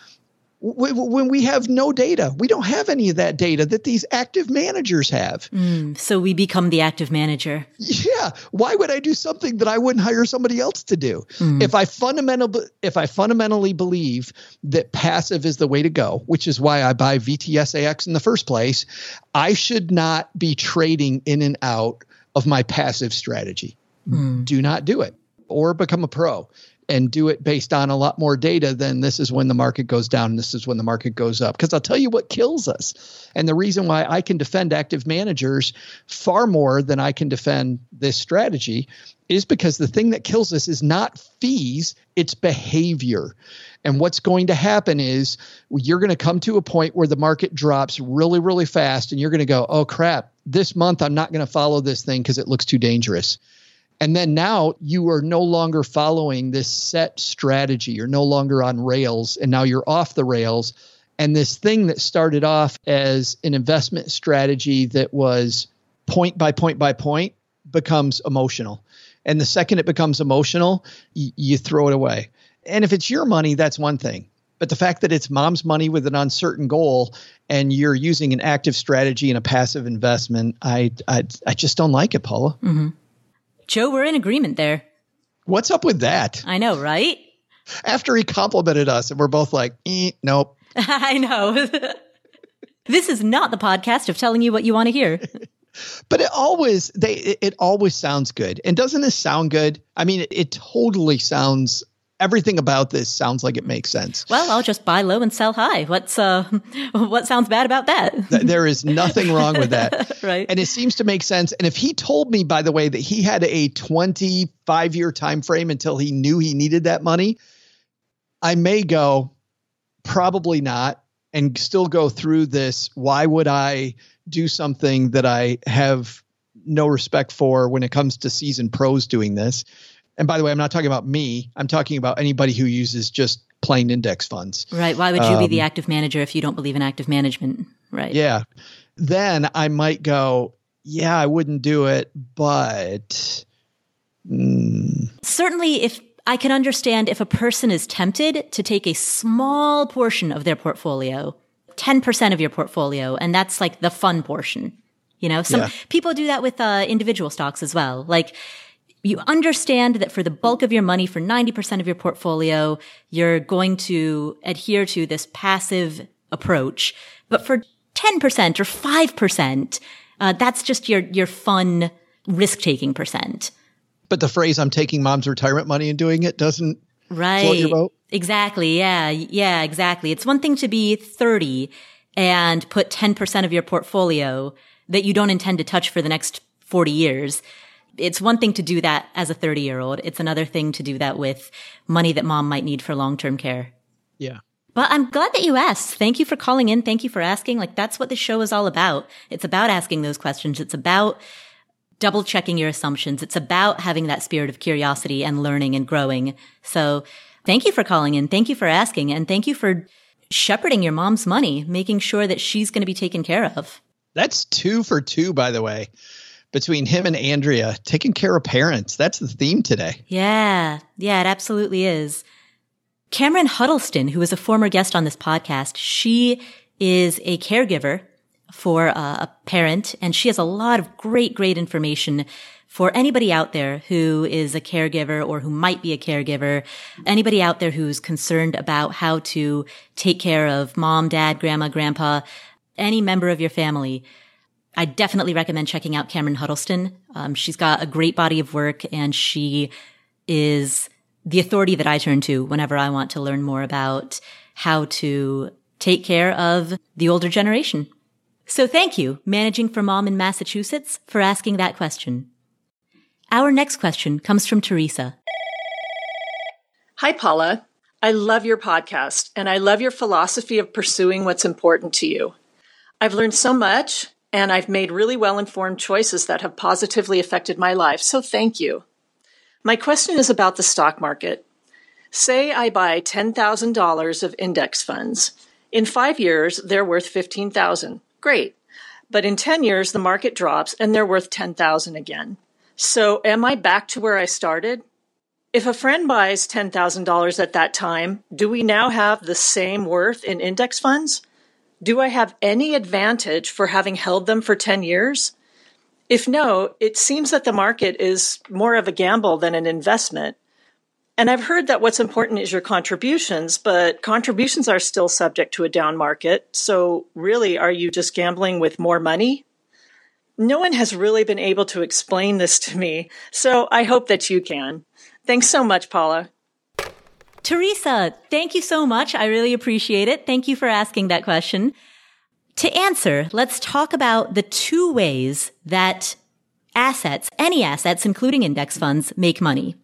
When we have no data, we don't have any of that data that these active managers have. Mm, so we become the active manager. Yeah. Why would I do something that I wouldn't hire somebody else to do? Mm. If I fundamental, if I fundamentally believe that passive is the way to go, which is why I buy VTSAX in the first place, I should not be trading in and out of my passive strategy. Mm. Do not do it or become a pro and do it based on a lot more data than this is when the market goes down and this is when the market goes up. Because I'll tell you what kills us. And the reason why I can defend active managers far more than I can defend this strategy is because the thing that kills us is not fees, it's behavior. And what's going to happen is you're going to come to a point where the market drops really, really fast, and you're going to go, oh crap, this month I'm not going to follow this thing because it looks too dangerous. And then now you are no longer following this set strategy. You're no longer on rails, and now you're off the rails. And this thing that started off as an investment strategy that was point by point by point becomes emotional. And the second it becomes emotional, y- you throw it away. And if it's your money, that's one thing. But the fact that it's mom's money with an uncertain goal and you're using an active strategy and a passive investment, I I, I just don't like it, Paula. Mm-hmm. Joe, we're in agreement there. What's up with that? I know, right? After he complimented us, and we're both like, eh, nope. I know. this is not the podcast of telling you what you want to hear. but it always they it, always sounds good and doesn't this sound good i mean it, it, totally sounds everything about this sounds like it makes sense. Well, I'll just buy low and sell high. What's uh, what sounds bad about that? there is nothing wrong with that, right? And it seems to make sense. And if he told me, by the way, that he had a 25 year time frame until he knew he needed that money, I may go, probably not, and still go through this. Why would I do something that I have no respect for when it comes to seasoned pros doing this? And by the way, I'm not talking about me. I'm talking about anybody who uses just plain index funds. Right. Why would you um, be the um, active manager if you don't believe in active management? Right. Yeah. Then I might go, yeah, I wouldn't do it, but. Mm. Certainly, if I can understand if a person is tempted to take a small portion of their portfolio, 10% of your portfolio, and that's like the fun portion. You know, some Yeah. people do that with uh, individual stocks as well. Like you understand that for the bulk of your money, for 90% of your portfolio, you're going to adhere to this passive approach. But for 10% or 5%, uh, that's just your, your fun risk taking percent. But the phrase "I'm taking mom's retirement money and doing it" doesn't Right. float your boat. Exactly. Yeah. Yeah, exactly. It's one thing to be 30 and put 10% of your portfolio that you don't intend to touch for the next 40 years. It's one thing to do that as a 30 year old. It's another thing to do that with money that mom might need for long term care. Yeah. But I'm glad that you asked. Thank you for calling in. Thank you for asking. Like that's what the show is all about. It's about asking those questions. It's about double checking your assumptions. It's about having that spirit of curiosity and learning and growing. So thank you for calling in. Thank you for asking and thank you for shepherding your mom's money, making sure that she's going to be taken care of. That's two for two, by the way, between him and Andrea taking care of parents. That's the theme today. Yeah. Yeah, it absolutely is. Cameron Huddleston, who is a former guest on this podcast, she is a caregiver for uh, a parent and she has a lot of great, great information for anybody out there who is a caregiver or who might be a caregiver, anybody out there who's concerned about how to take care of mom, dad, grandma, grandpa, any member of your family. I definitely recommend checking out Cameron Huddleston. Um, she's got a great body of work and she is the authority that I turn to whenever I want to learn more about how to take care of the older generation. So thank you, Managing for Mom in Massachusetts, for asking that question. Our next question comes from Teresa. Hi, Paula. I love your podcast and I love your philosophy of pursuing what's important to you. I've learned so much and I've made really well informed choices that have positively affected my life, so thank you. My question is about the stock market. Say I buy $10,000 of index funds. In five years, they're worth 15,000. Great. But in 10 years, the market drops and they're worth 10,000 again. So am I back to where I started? If a friend buys $10,000 at that time, do we now have the same worth in index funds? Do I have any advantage for having held them for 10 years? If no, it seems that the market is more of a gamble than an investment. And I've heard that what's important is your contributions, but contributions are still subject to a down market. So really, are you just gambling with more money? No one has really been able to explain this to me, so I hope that you can. Thanks so much, Paula. Teresa, thank you so much. I really appreciate it. Thank you for asking that question. To answer, let's talk about the two ways that assets, any assets, including index funds, make money.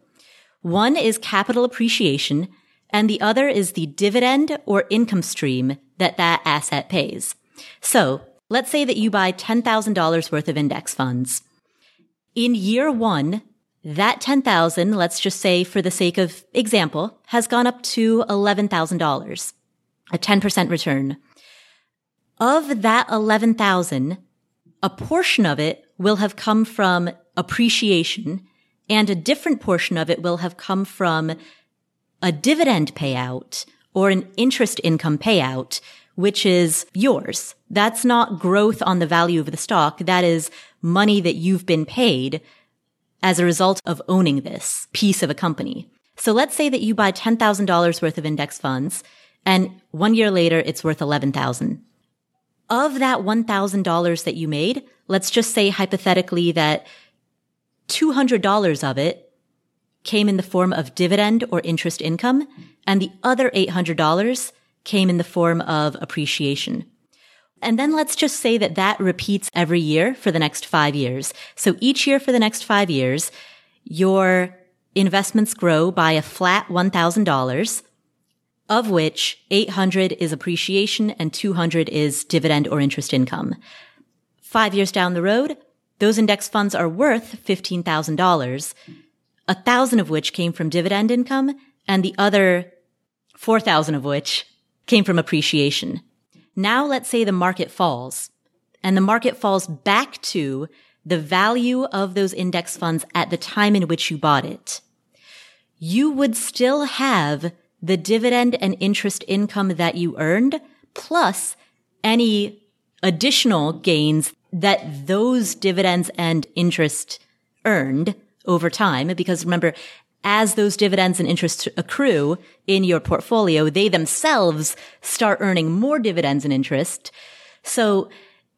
One is capital appreciation, and the other is the dividend or income stream that that asset pays. So let's say that you buy $10,000 worth of index funds. In year one, that 10,000, let's just say for the sake of example, has gone up to $11,000, a 10% return. Of that 11,000, a portion of it will have come from appreciation and a different portion of it will have come from a dividend payout or an interest income payout, which is yours. That's not growth on the value of the stock. That is money that you've been paid as a result of owning this piece of a company. So let's say that you buy $10,000 worth of index funds and one year later it's worth 11,000. Of that $1,000 that you made, let's just say hypothetically that $200 of it came in the form of dividend or interest income and the other $800 came in the form of appreciation. And then let's just say that that repeats every year for the next five years. So each year for the next five years, your investments grow by a flat $1,000, of which 800 is appreciation and 200 is dividend or interest income. Five years down the road, those index funds are worth $15,000, a thousand of which came from dividend income and the other 4,000 of which came from appreciation. Now let's say the market falls and the market falls back to the value of those index funds at the time in which you bought it. you would still have the dividend and interest income that you earned plus any additional gains that those dividends and interest earned over time. Because remember, as those dividends and interest accrue in your portfolio, they themselves start earning more dividends and interest. So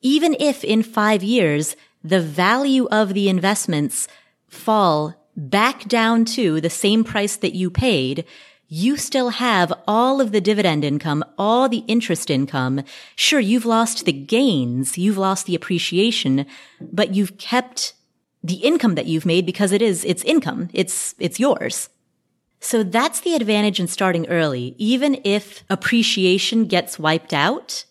even if in five years, the value of the investments fall back down to the same price that you paid, you still have all of the dividend income, all the interest income. Sure, you've lost the gains, you've lost the appreciation, but you've kept the income that you've made because it is, it's income. It's, it's yours. So that's the advantage in starting early. Even if appreciation gets wiped out,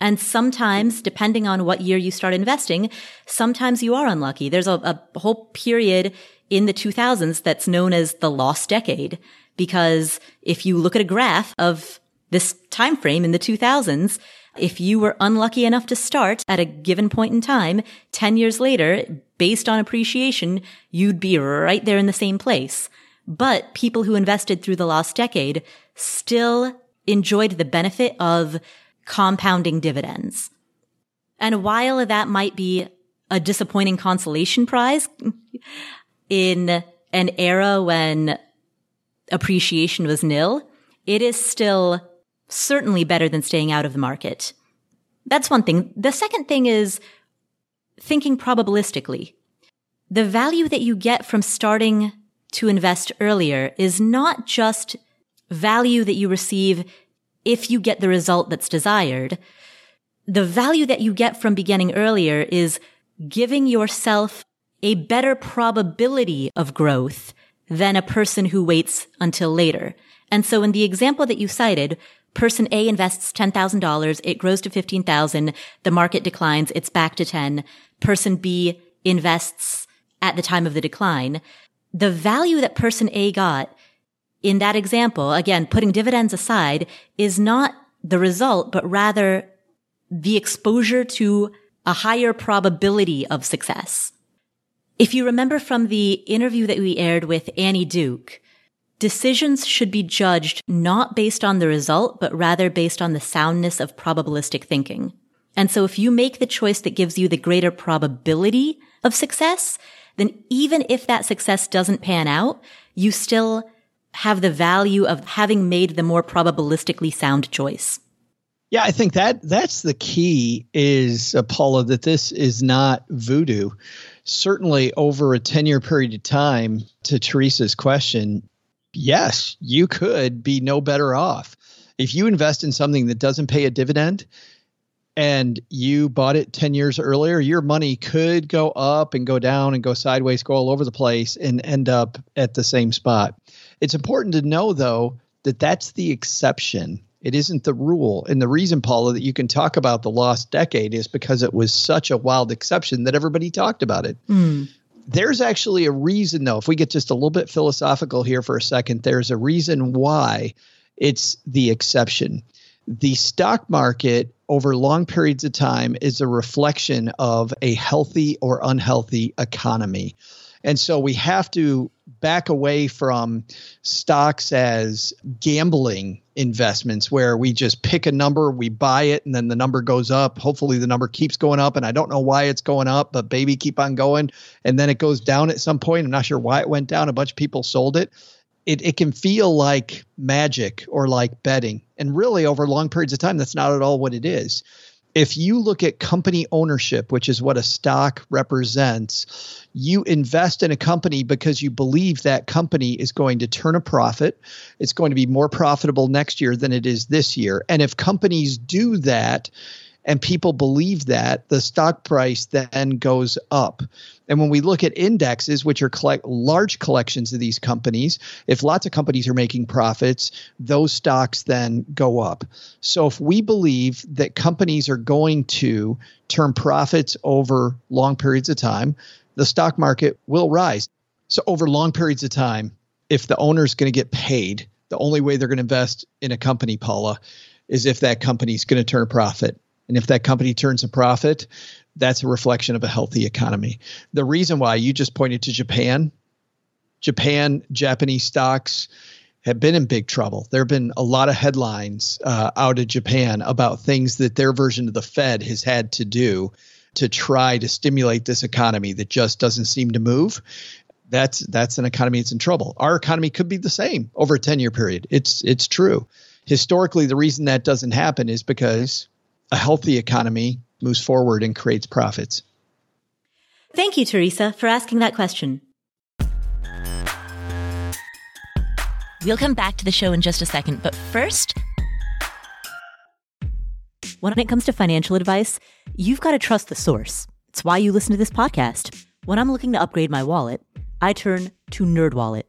and sometimes, depending on what year you start investing, sometimes you are unlucky. There's a, a whole period in the 2000s that's known as the lost decade. Because if you look at a graph of this time frame in the 2000s, if you were unlucky enough to start at a given point in time, 10 years later, based on appreciation, you'd be right there in the same place. But people who invested through the last decade still enjoyed the benefit of compounding dividends. And while that might be a disappointing consolation prize in an era when appreciation was nil, it is still certainly better than staying out of the market. That's one thing. The second thing is thinking probabilistically. The value that you get from starting to invest earlier is not just value that you receive if you get the result that's desired, the value that you get from beginning earlier is giving yourself a better probability of growth than a person who waits until later. And so in the example that you cited, person A invests $10,000, it grows to 15,000, the market declines, it's back to 10. Person B invests at the time of the decline. The value that person A got in that example, again, putting dividends aside is not the result, but rather the exposure to a higher probability of success. If you remember from the interview that we aired with Annie Duke, decisions should be judged not based on the result, but rather based on the soundness of probabilistic thinking. And so if you make the choice that gives you the greater probability of success, then even if that success doesn't pan out, you still have the value of having made the more probabilistically sound choice. Yeah, I think that that's the key is uh, Paula that this is not voodoo. Certainly over a 10 year period of time to Teresa's question, yes, you could be no better off. If you invest in something that doesn't pay a dividend and you bought it 10 years earlier, your money could go up and go down and go sideways, go all over the place and end up at the same spot. It's important to know, though, that that's the exception. It isn't the rule. And the reason, Paula, that you can talk about the lost decade is because it was such a wild exception that everybody talked about it. Mm. There's actually a reason, though, if we get just a little bit philosophical here for a second, there's a reason why it's the exception. The stock market over long periods of time is a reflection of a healthy or unhealthy economy. And so we have to back away from stocks as gambling investments where we just pick a number, we buy it, and then the number goes up. Hopefully, the number keeps going up. And I don't know why it's going up, but baby, keep on going. And then it goes down at some point. I'm not sure why it went down. A bunch of people sold it. It, it can feel like magic or like betting. And really, over long periods of time, that's not at all what it is if you look at company ownership, which is what a stock represents, you invest in a company because you believe that company is going to turn a profit. It's going to be more profitable next year than it is this year. And if companies do that, and people believe that, the stock price then goes up. And when we look at indexes, which are collect, large collections of these companies, if lots of companies are making profits, those stocks then go up. So if we believe that companies are going to turn profits over long periods of time, the stock market will rise. So over long periods of time, if the owner is going to get paid, the only way they're going to invest in a company, Paula, is if that company is going to turn a profit. And if that company turns a profit, that's a reflection of a healthy economy. The reason why you just pointed to Japan, Japan, Japanese stocks have been in big trouble. There have been a lot of headlines uh, out of Japan about things that their version of the Fed has had to do to try to stimulate this economy that just doesn't seem to move. That's that's an economy that's in trouble. Our economy could be the same over a 10-year period. It's it's true. Historically, the reason that doesn't happen is because a healthy economy moves forward and creates profits. Thank you, Teresa, for asking that question. We'll come back to the show in just a second, but first, when it comes to financial advice, you've got to trust the source. It's why you listen to this podcast. When I'm looking to upgrade my wallet, I turn to NerdWallet.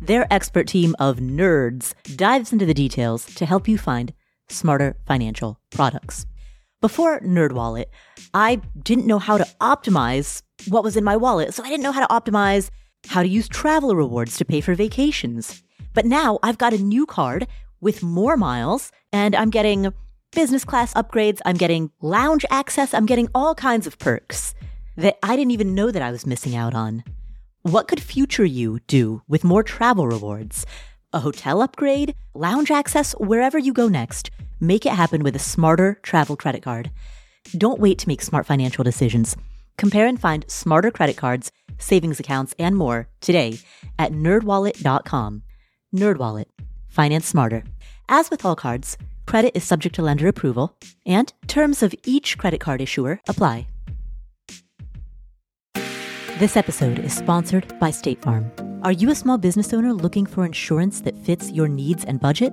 Their expert team of nerds dives into the details to help you find smarter financial products. Before NerdWallet, I didn't know how to optimize what was in my wallet, so I didn't know how to optimize how to use travel rewards to pay for vacations. But now I've got a new card with more miles and I'm getting business class upgrades. I'm getting lounge access. I'm getting all kinds of perks that I didn't even know that I was missing out on. What could future you do with more travel rewards? A hotel upgrade, lounge access, wherever you go next. Make it happen with a smarter travel credit card. Don't wait to make smart financial decisions. Compare and find smarter credit cards, savings accounts, and more today at nerdwallet.com. NerdWallet. Finance smarter. As with all cards, credit is subject to lender approval, and terms of each credit card issuer apply. This episode is sponsored by State Farm. Are you a small business owner looking for insurance that fits your needs and budget?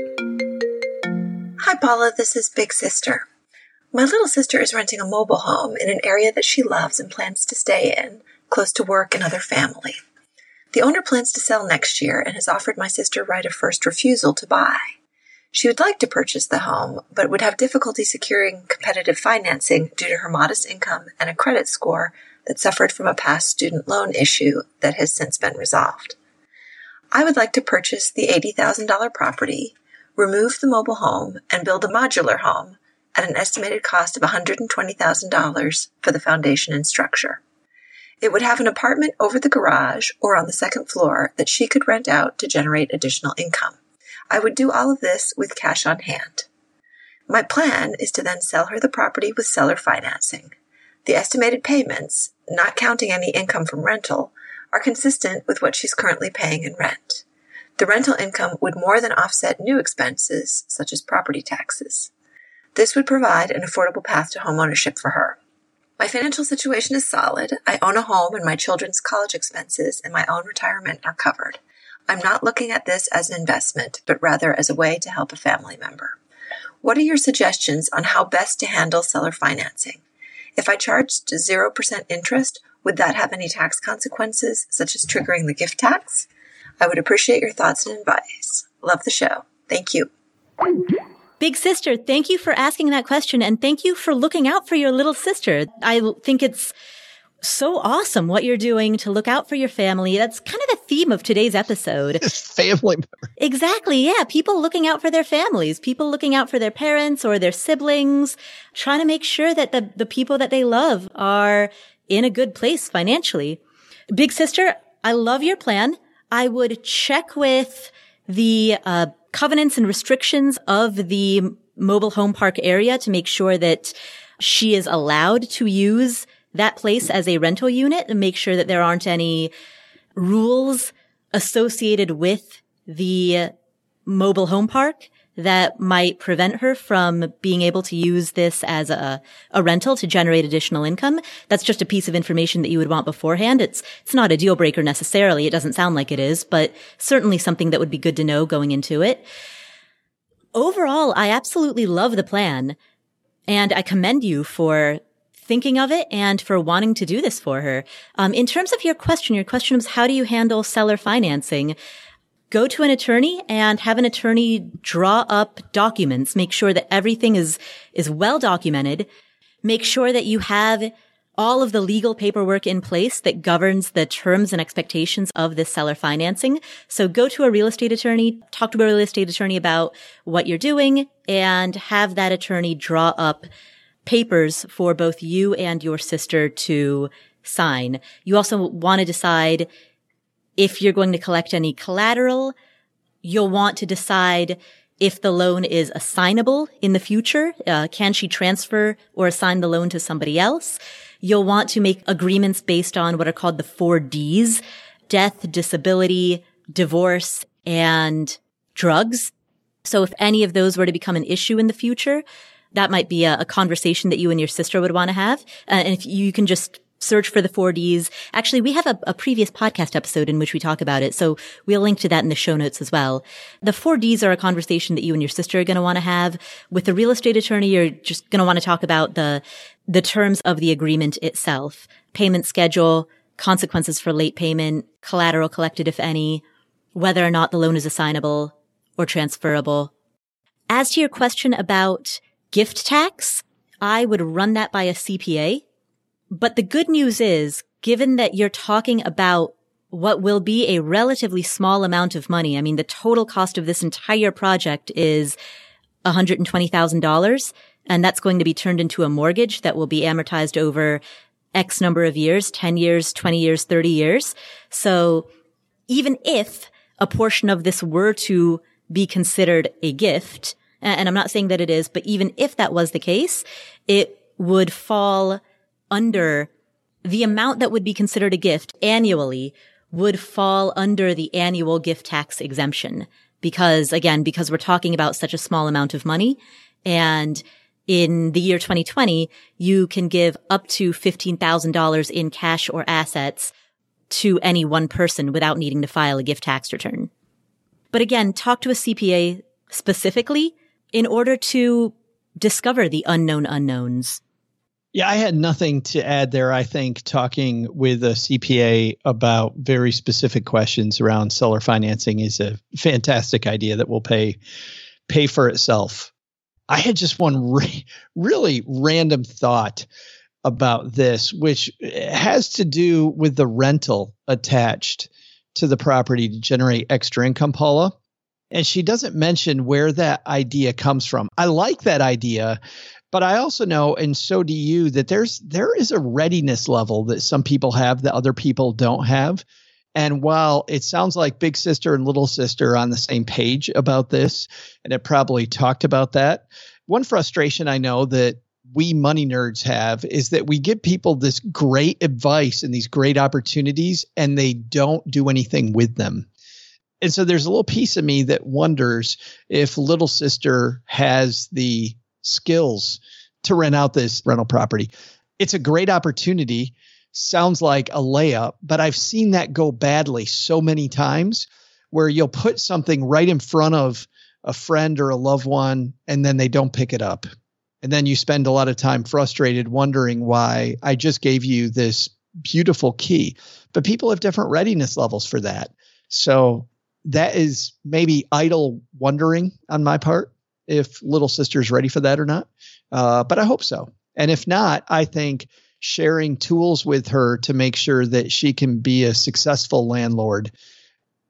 Hi, Paula. This is Big Sister. My little sister is renting a mobile home in an area that she loves and plans to stay in, close to work and other family. The owner plans to sell next year and has offered my sister right of first refusal to buy. She would like to purchase the home, but would have difficulty securing competitive financing due to her modest income and a credit score that suffered from a past student loan issue that has since been resolved. I would like to purchase the $80,000 property, remove the mobile home, and build a modular home at an estimated cost of $120,000 for the foundation and structure. It would have an apartment over the garage or on the second floor that she could rent out to generate additional income. I would do all of this with cash on hand. My plan is to then sell her the property with seller financing. The estimated payments, not counting any income from rental, are consistent with what she's currently paying in rent. The rental income would more than offset new expenses, such as property taxes. This would provide an affordable path to homeownership for her. My financial situation is solid. I own a home and my children's college expenses and my own retirement are covered. I'm not looking at this as an investment, but rather as a way to help a family member. What are your suggestions on how best to handle seller financing? If I charged 0% interest, would that have any tax consequences, such as triggering the gift tax? I would appreciate your thoughts and advice. Love the show. Thank you. Big sister, thank you for asking that question and thank you for looking out for your little sister. I think it's so awesome what you're doing to look out for your family. That's kind of the theme of today's episode. family member. Exactly. Yeah. People looking out for their families, people looking out for their parents or their siblings, trying to make sure that the, the people that they love are in a good place financially. Big sister, I love your plan. I would check with the uh, covenants and restrictions of the mobile home park area to make sure that she is allowed to use that place as a rental unit and make sure that there aren't any rules associated with the mobile home park that might prevent her from being able to use this as a, a rental to generate additional income. That's just a piece of information that you would want beforehand. It's, it's not a deal breaker necessarily. It doesn't sound like it is, but certainly something that would be good to know going into it. Overall, I absolutely love the plan and I commend you for thinking of it and for wanting to do this for her. Um, in terms of your question, your question was, how do you handle seller financing? Go to an attorney and have an attorney draw up documents, make sure that everything is, is well documented. Make sure that you have all of the legal paperwork in place that governs the terms and expectations of this seller financing. So go to a real estate attorney, talk to a real estate attorney about what you're doing and have that attorney draw up papers for both you and your sister to sign. You also want to decide if you're going to collect any collateral, you'll want to decide if the loan is assignable in the future. Uh, can she transfer or assign the loan to somebody else? You'll want to make agreements based on what are called the four Ds, death, disability, divorce, and drugs. So if any of those were to become an issue in the future, that might be a, a conversation that you and your sister would want to have. Uh, and if you can just search for the four Ds. Actually, we have a, a, previous podcast episode in which we talk about it. So we'll link to that in the show notes as well. The four Ds are a conversation that you and your sister are going to want to have with the real estate attorney. You're just going to want to talk about the, the terms of the agreement itself, payment schedule, consequences for late payment, collateral collected, if any, whether or not the loan is assignable or transferable. As to your question about gift tax, I would run that by a CPA but the good news is, given that you're talking about what will be a relatively small amount of money, I mean, the total cost of this entire project is $120,000, and that's going to be turned into a mortgage that will be amortized over X number of years, 10 years, 20 years, 30 years. So even if a portion of this were to be considered a gift, and I'm not saying that it is, but even if that was the case, it would fall under the amount that would be considered a gift annually would fall under the annual gift tax exemption. Because again, because we're talking about such a small amount of money and in the year 2020, you can give up to $15,000 in cash or assets to any one person without needing to file a gift tax return. But again, talk to a CPA specifically in order to discover the unknown unknowns. Yeah, I had nothing to add there. I think talking with a CPA about very specific questions around seller financing is a fantastic idea that will pay pay for itself. I had just one re- really random thought about this, which has to do with the rental attached to the property to generate extra income, Paula. And she doesn't mention where that idea comes from. I like that idea but I also know, and so do you, that there's there is a readiness level that some people have that other people don't have. And while it sounds like big sister and little sister are on the same page about this, and it probably talked about that, one frustration I know that we money nerds have is that we give people this great advice and these great opportunities, and they don't do anything with them. And so there's a little piece of me that wonders if little sister has the skills to rent out this rental property. It's a great opportunity. Sounds like a layup, but I've seen that go badly so many times where you'll put something right in front of a friend or a loved one and then they don't pick it up. And then you spend a lot of time frustrated wondering why I just gave you this beautiful key. But people have different readiness levels for that. So that is maybe idle wondering on my part if little sister's ready for that or not. Uh, but I hope so. And if not, I think sharing tools with her to make sure that she can be a successful landlord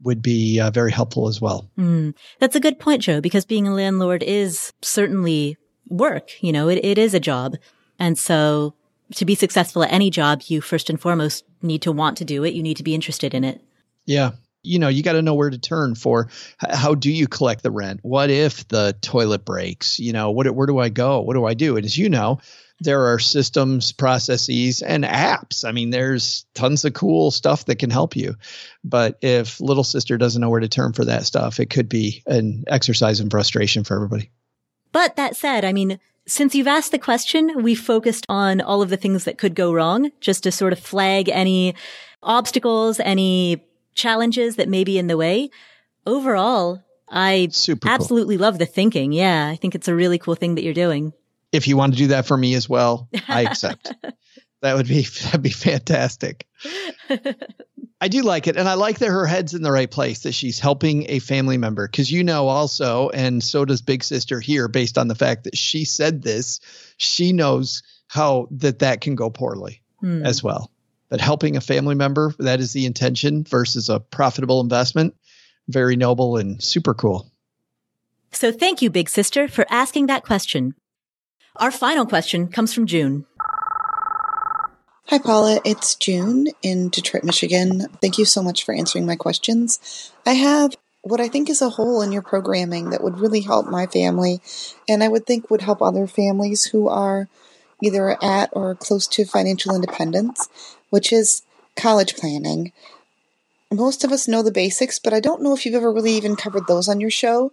would be uh, very helpful as well. Mm, that's a good point, Joe, because being a landlord is certainly work. You know, it, it is a job. And so to be successful at any job, you first and foremost need to want to do it. You need to be interested in it. Yeah you know you got to know where to turn for how do you collect the rent what if the toilet breaks you know what where do i go what do i do and as you know there are systems, processes, and apps. I mean, there's tons of cool stuff that can help you. But if little sister doesn't know where to turn for that stuff, it could be an exercise in frustration for everybody. But that said, I mean, since you've asked the question, we focused on all of the things that could go wrong, just to sort of flag any obstacles, any challenges that may be in the way. Overall, I Super absolutely cool. love the thinking. Yeah, I think it's a really cool thing that you're doing if you want to do that for me as well, I accept. that would be that'd be fantastic. I do like it, and I like that her head's in the right place. That she's helping a family member, because you know also, and so does Big Sister here, based on the fact that she said this. She knows how that that can go poorly hmm. as well. But helping a family member, that is the intention versus a profitable investment. Very noble and super cool. So thank you, Big Sister, for asking that question. Our final question comes from June. Hi, Paula. It's June in Detroit, Michigan. Thank you so much for answering my questions. I have what I think is a hole in your programming that would really help my family, and I would think would help other families who are either at or close to financial independence, which is college planning. Most of us know the basics, but I don't know if you've ever really even covered those on your show.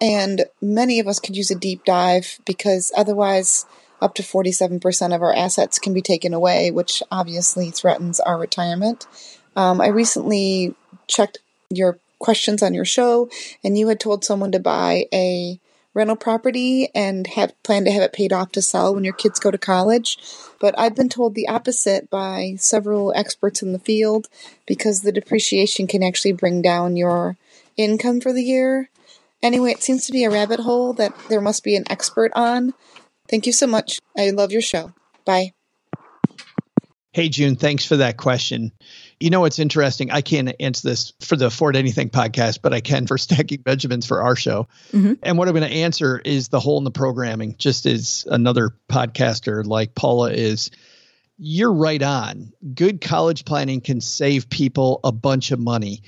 And many of us could use a deep dive because otherwise, up to 47% of our assets can be taken away, which obviously threatens our retirement. Um, I recently checked your questions on your show, and you had told someone to buy a rental property and have plan to have it paid off to sell when your kids go to college. But I've been told the opposite by several experts in the field because the depreciation can actually bring down your income for the year. Anyway, it seems to be a rabbit hole that there must be an expert on. Thank you so much. I love your show. Bye. Hey, June, thanks for that question. You know, what's interesting. I can't answer this for the Afford Anything podcast, but I can for Stacking Benjamins for our show. Mm-hmm. And what I'm going to answer is the hole in the programming, just as another podcaster like Paula is. You're right on. Good college planning can save people a bunch of money.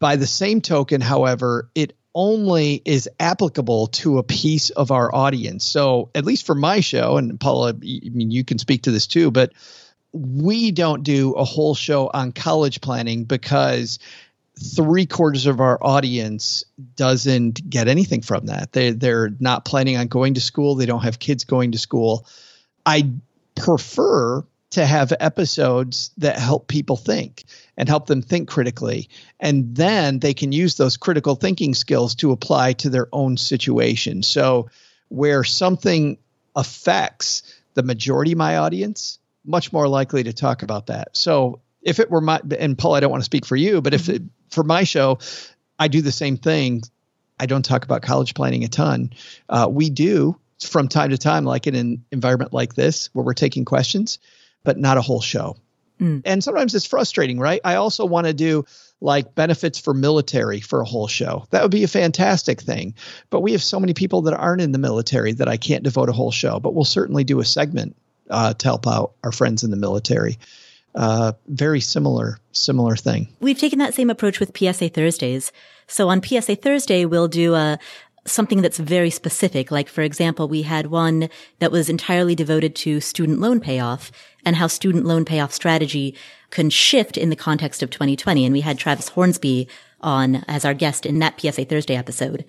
By the same token, however, it only is applicable to a piece of our audience. So, at least for my show, and Paula, I mean, you can speak to this too, but we don't do a whole show on college planning because three quarters of our audience doesn't get anything from that. They they're not planning on going to school. They don't have kids going to school. I prefer to have episodes that help people think and help them think critically. And then they can use those critical thinking skills to apply to their own situation. So, where something affects the majority of my audience, much more likely to talk about that. So, if it were my, and Paul, I don't want to speak for you, but if it, for my show, I do the same thing. I don't talk about college planning a ton. Uh, we do from time to time, like in an environment like this, where we're taking questions but not a whole show. Mm. And sometimes it's frustrating, right? I also want to do like benefits for military for a whole show. That would be a fantastic thing. But we have so many people that aren't in the military that I can't devote a whole show. But we'll certainly do a segment uh, to help out our friends in the military. Uh, very similar, similar thing. We've taken that same approach with PSA Thursdays. So on PSA Thursday, we'll do a something that's very specific. Like, for example, we had one that was entirely devoted to student loan payoff and how student loan payoff strategy can shift in the context of 2020. And we had Travis Hornsby on as our guest in that PSA Thursday episode.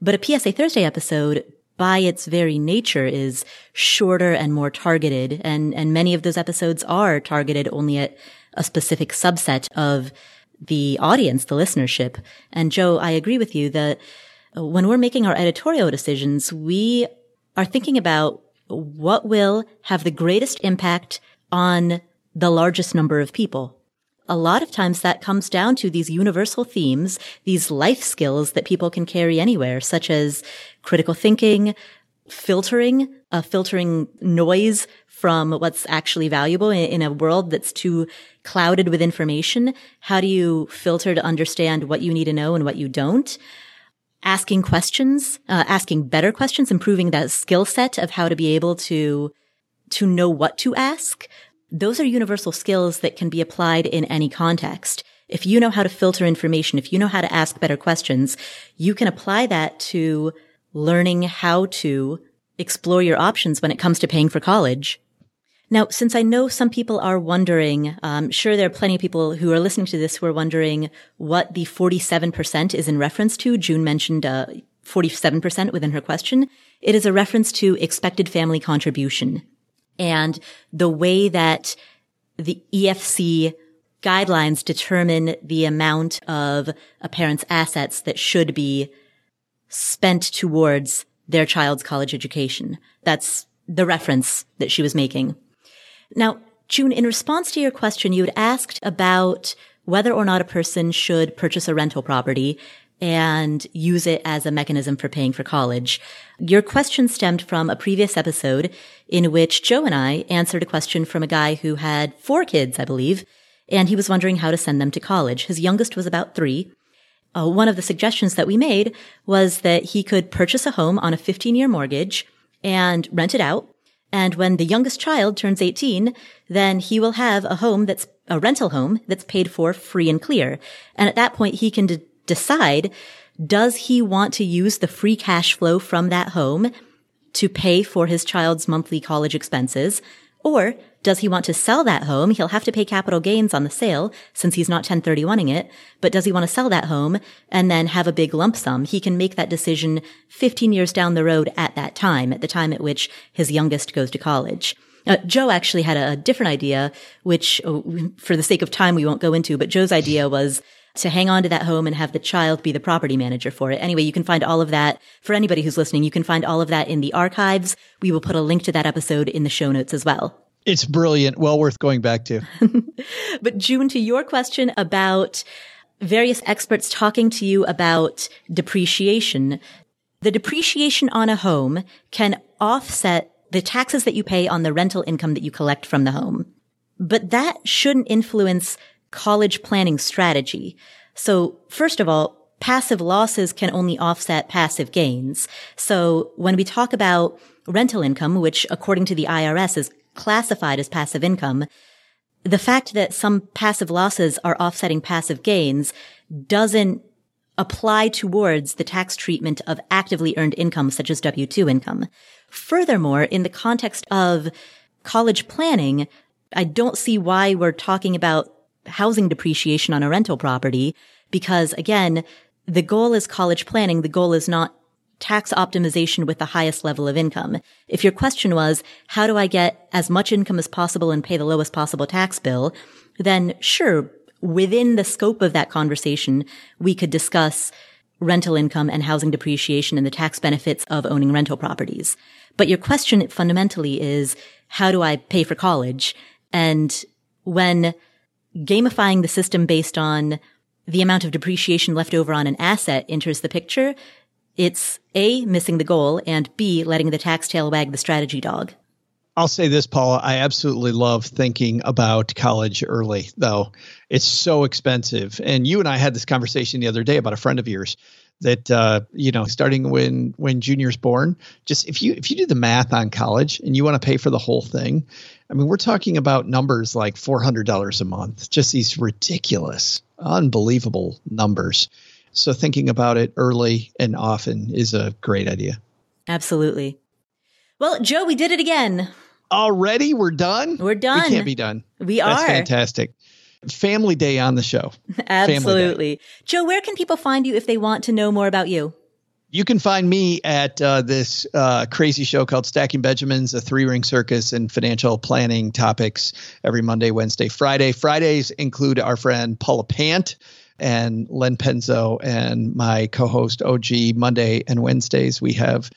But a PSA Thursday episode by its very nature is shorter and more targeted. And, and many of those episodes are targeted only at a specific subset of the audience, the listenership. And Joe, I agree with you that uh, when we're making our editorial decisions, we are thinking about what will have the greatest impact on the largest number of people. A lot of times that comes down to these universal themes, these life skills that people can carry anywhere, such as critical thinking, filtering, uh, filtering noise from what's actually valuable in, in, a world that's too clouded with information. How do you filter to understand what you need to know and what you don't? asking questions, uh, asking better questions, improving that skill set of how to be able to, to know what to ask. Those are universal skills that can be applied in any context. If you know how to filter information, if you know how to ask better questions, you can apply that to learning how to explore your options when it comes to paying for college. Now, since I know some people are wondering, um, sure, there are plenty of people who are listening to this who are wondering what the 47% is in reference to. June mentioned uh, 47% within her question. It is a reference to expected family contribution and the way that the EFC guidelines determine the amount of a parent's assets that should be spent towards their child's college education. That's the reference that she was making. Now, June, in response to your question, you had asked about whether or not a person should purchase a rental property and use it as a mechanism for paying for college. Your question stemmed from a previous episode in which Joe and I answered a question from a guy who had four kids, I believe, and he was wondering how to send them to college. His youngest was about three. Uh, one of the suggestions that we made was that he could purchase a home on a 15 year mortgage and rent it out. And when the youngest child turns 18, then he will have a home that's a rental home that's paid for free and clear. And at that point, he can d- decide, does he want to use the free cash flow from that home to pay for his child's monthly college expenses? Or does he want to sell that home? He'll have to pay capital gains on the sale since he's not 1031ing it. But does he want to sell that home and then have a big lump sum? He can make that decision 15 years down the road at that time, at the time at which his youngest goes to college. Uh, Joe actually had a, different idea, which oh, for the sake of time, we won't go into, but Joe's idea was to hang on to that home and have the child be the property manager for it. Anyway, you can find all of that for anybody who's listening. You can find all of that in the archives. We will put a link to that episode in the show notes as well. It's brilliant. Well worth going back to. but June, to your question about various experts talking to you about depreciation, the depreciation on a home can offset the taxes that you pay on the rental income that you collect from the home. But that shouldn't influence college planning strategy. So first of all, passive losses can only offset passive gains. So when we talk about rental income, which according to the IRS is classified as passive income, the fact that some passive losses are offsetting passive gains doesn't apply towards the tax treatment of actively earned income such as W-2 income. Furthermore, in the context of college planning, I don't see why we're talking about housing depreciation on a rental property because again, the goal is college planning. The goal is not tax optimization with the highest level of income. If your question was, how do I get as much income as possible and pay the lowest possible tax bill? Then sure, within the scope of that conversation, we could discuss rental income and housing depreciation and the tax benefits of owning rental properties. But your question fundamentally is, how do I pay for college? And when gamifying the system based on the amount of depreciation left over on an asset enters the picture, it's A, missing the goal, and B, letting the tax tail wag the strategy dog. I'll say this, Paula. I absolutely love thinking about college early, though. It's so expensive. And you and I had this conversation the other day about a friend of yours that uh, you know, starting when when Junior's born, just if you if you do the math on college and you want to pay for the whole thing, I mean, we're talking about numbers like four hundred dollars a month. Just these ridiculous, unbelievable numbers. So thinking about it early and often is a great idea. Absolutely. Well, Joe, we did it again. Already? We're done? We're done. We can't be done. We That's are. fantastic. Family day on the show. Absolutely. Joe, where can people find you if they want to know more about you? You can find me at uh, this uh, crazy show called Stacking Benjamins, a three ring circus and financial planning topics every Monday, Wednesday, Friday. Fridays include our friend Paula Pant and Len Penzo and my co-host OG Monday and Wednesdays. We have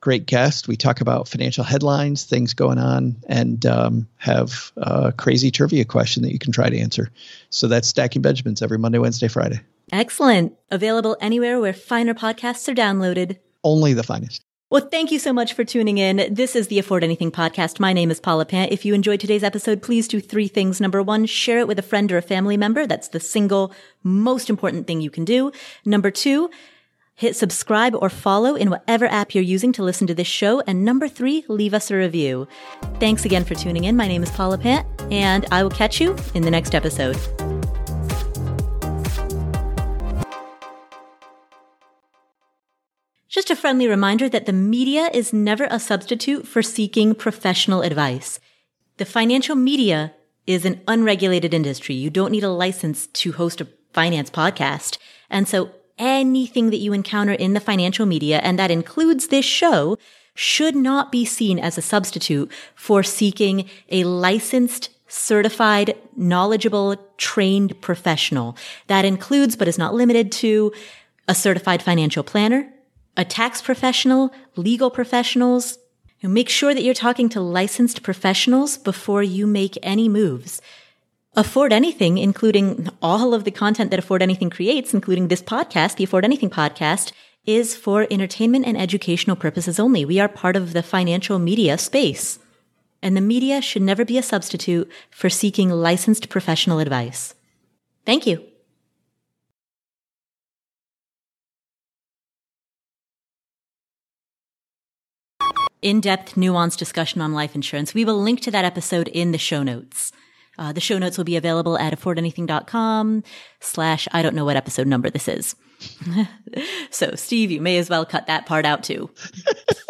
great guests. We talk about financial headlines, things going on, and um, have a crazy trivia question that you can try to answer. So that's Stacking Benjamins every Monday, Wednesday, Friday. Excellent. Available anywhere where finer podcasts are downloaded. Only the finest. Well, thank you so much for tuning in. This is the Afford Anything podcast. My name is Paula Pant. If you enjoyed today's episode, please do three things. Number one, share it with a friend or a family member. That's the single most important thing you can do. Number two, hit subscribe or follow in whatever app you're using to listen to this show. And number three, leave us a review. Thanks again for tuning in. My name is Paula Pant, and I will catch you in the next episode. Just a friendly reminder that the media is never a substitute for seeking professional advice. The financial media is an unregulated industry. You don't need a license to host a finance podcast. And so anything that you encounter in the financial media, and that includes this show, should not be seen as a substitute for seeking a licensed certified, knowledgeable, trained professional. That includes, but is not limited to, a certified financial planner, a tax professional, legal professionals. Make sure that you're talking to licensed professionals before you make any moves. Afford Anything, including all of the content that Afford Anything creates, including this podcast, the Afford Anything podcast, is for entertainment and educational purposes only. We are part of the financial media space. And the media should never be a substitute for seeking licensed professional advice. Thank you. In depth, nuanced discussion on life insurance. We will link to that episode in the show notes. Uh, the show notes will be available at affordanything.com slash I don't know what episode number this is. so, Steve, you may as well cut that part out too.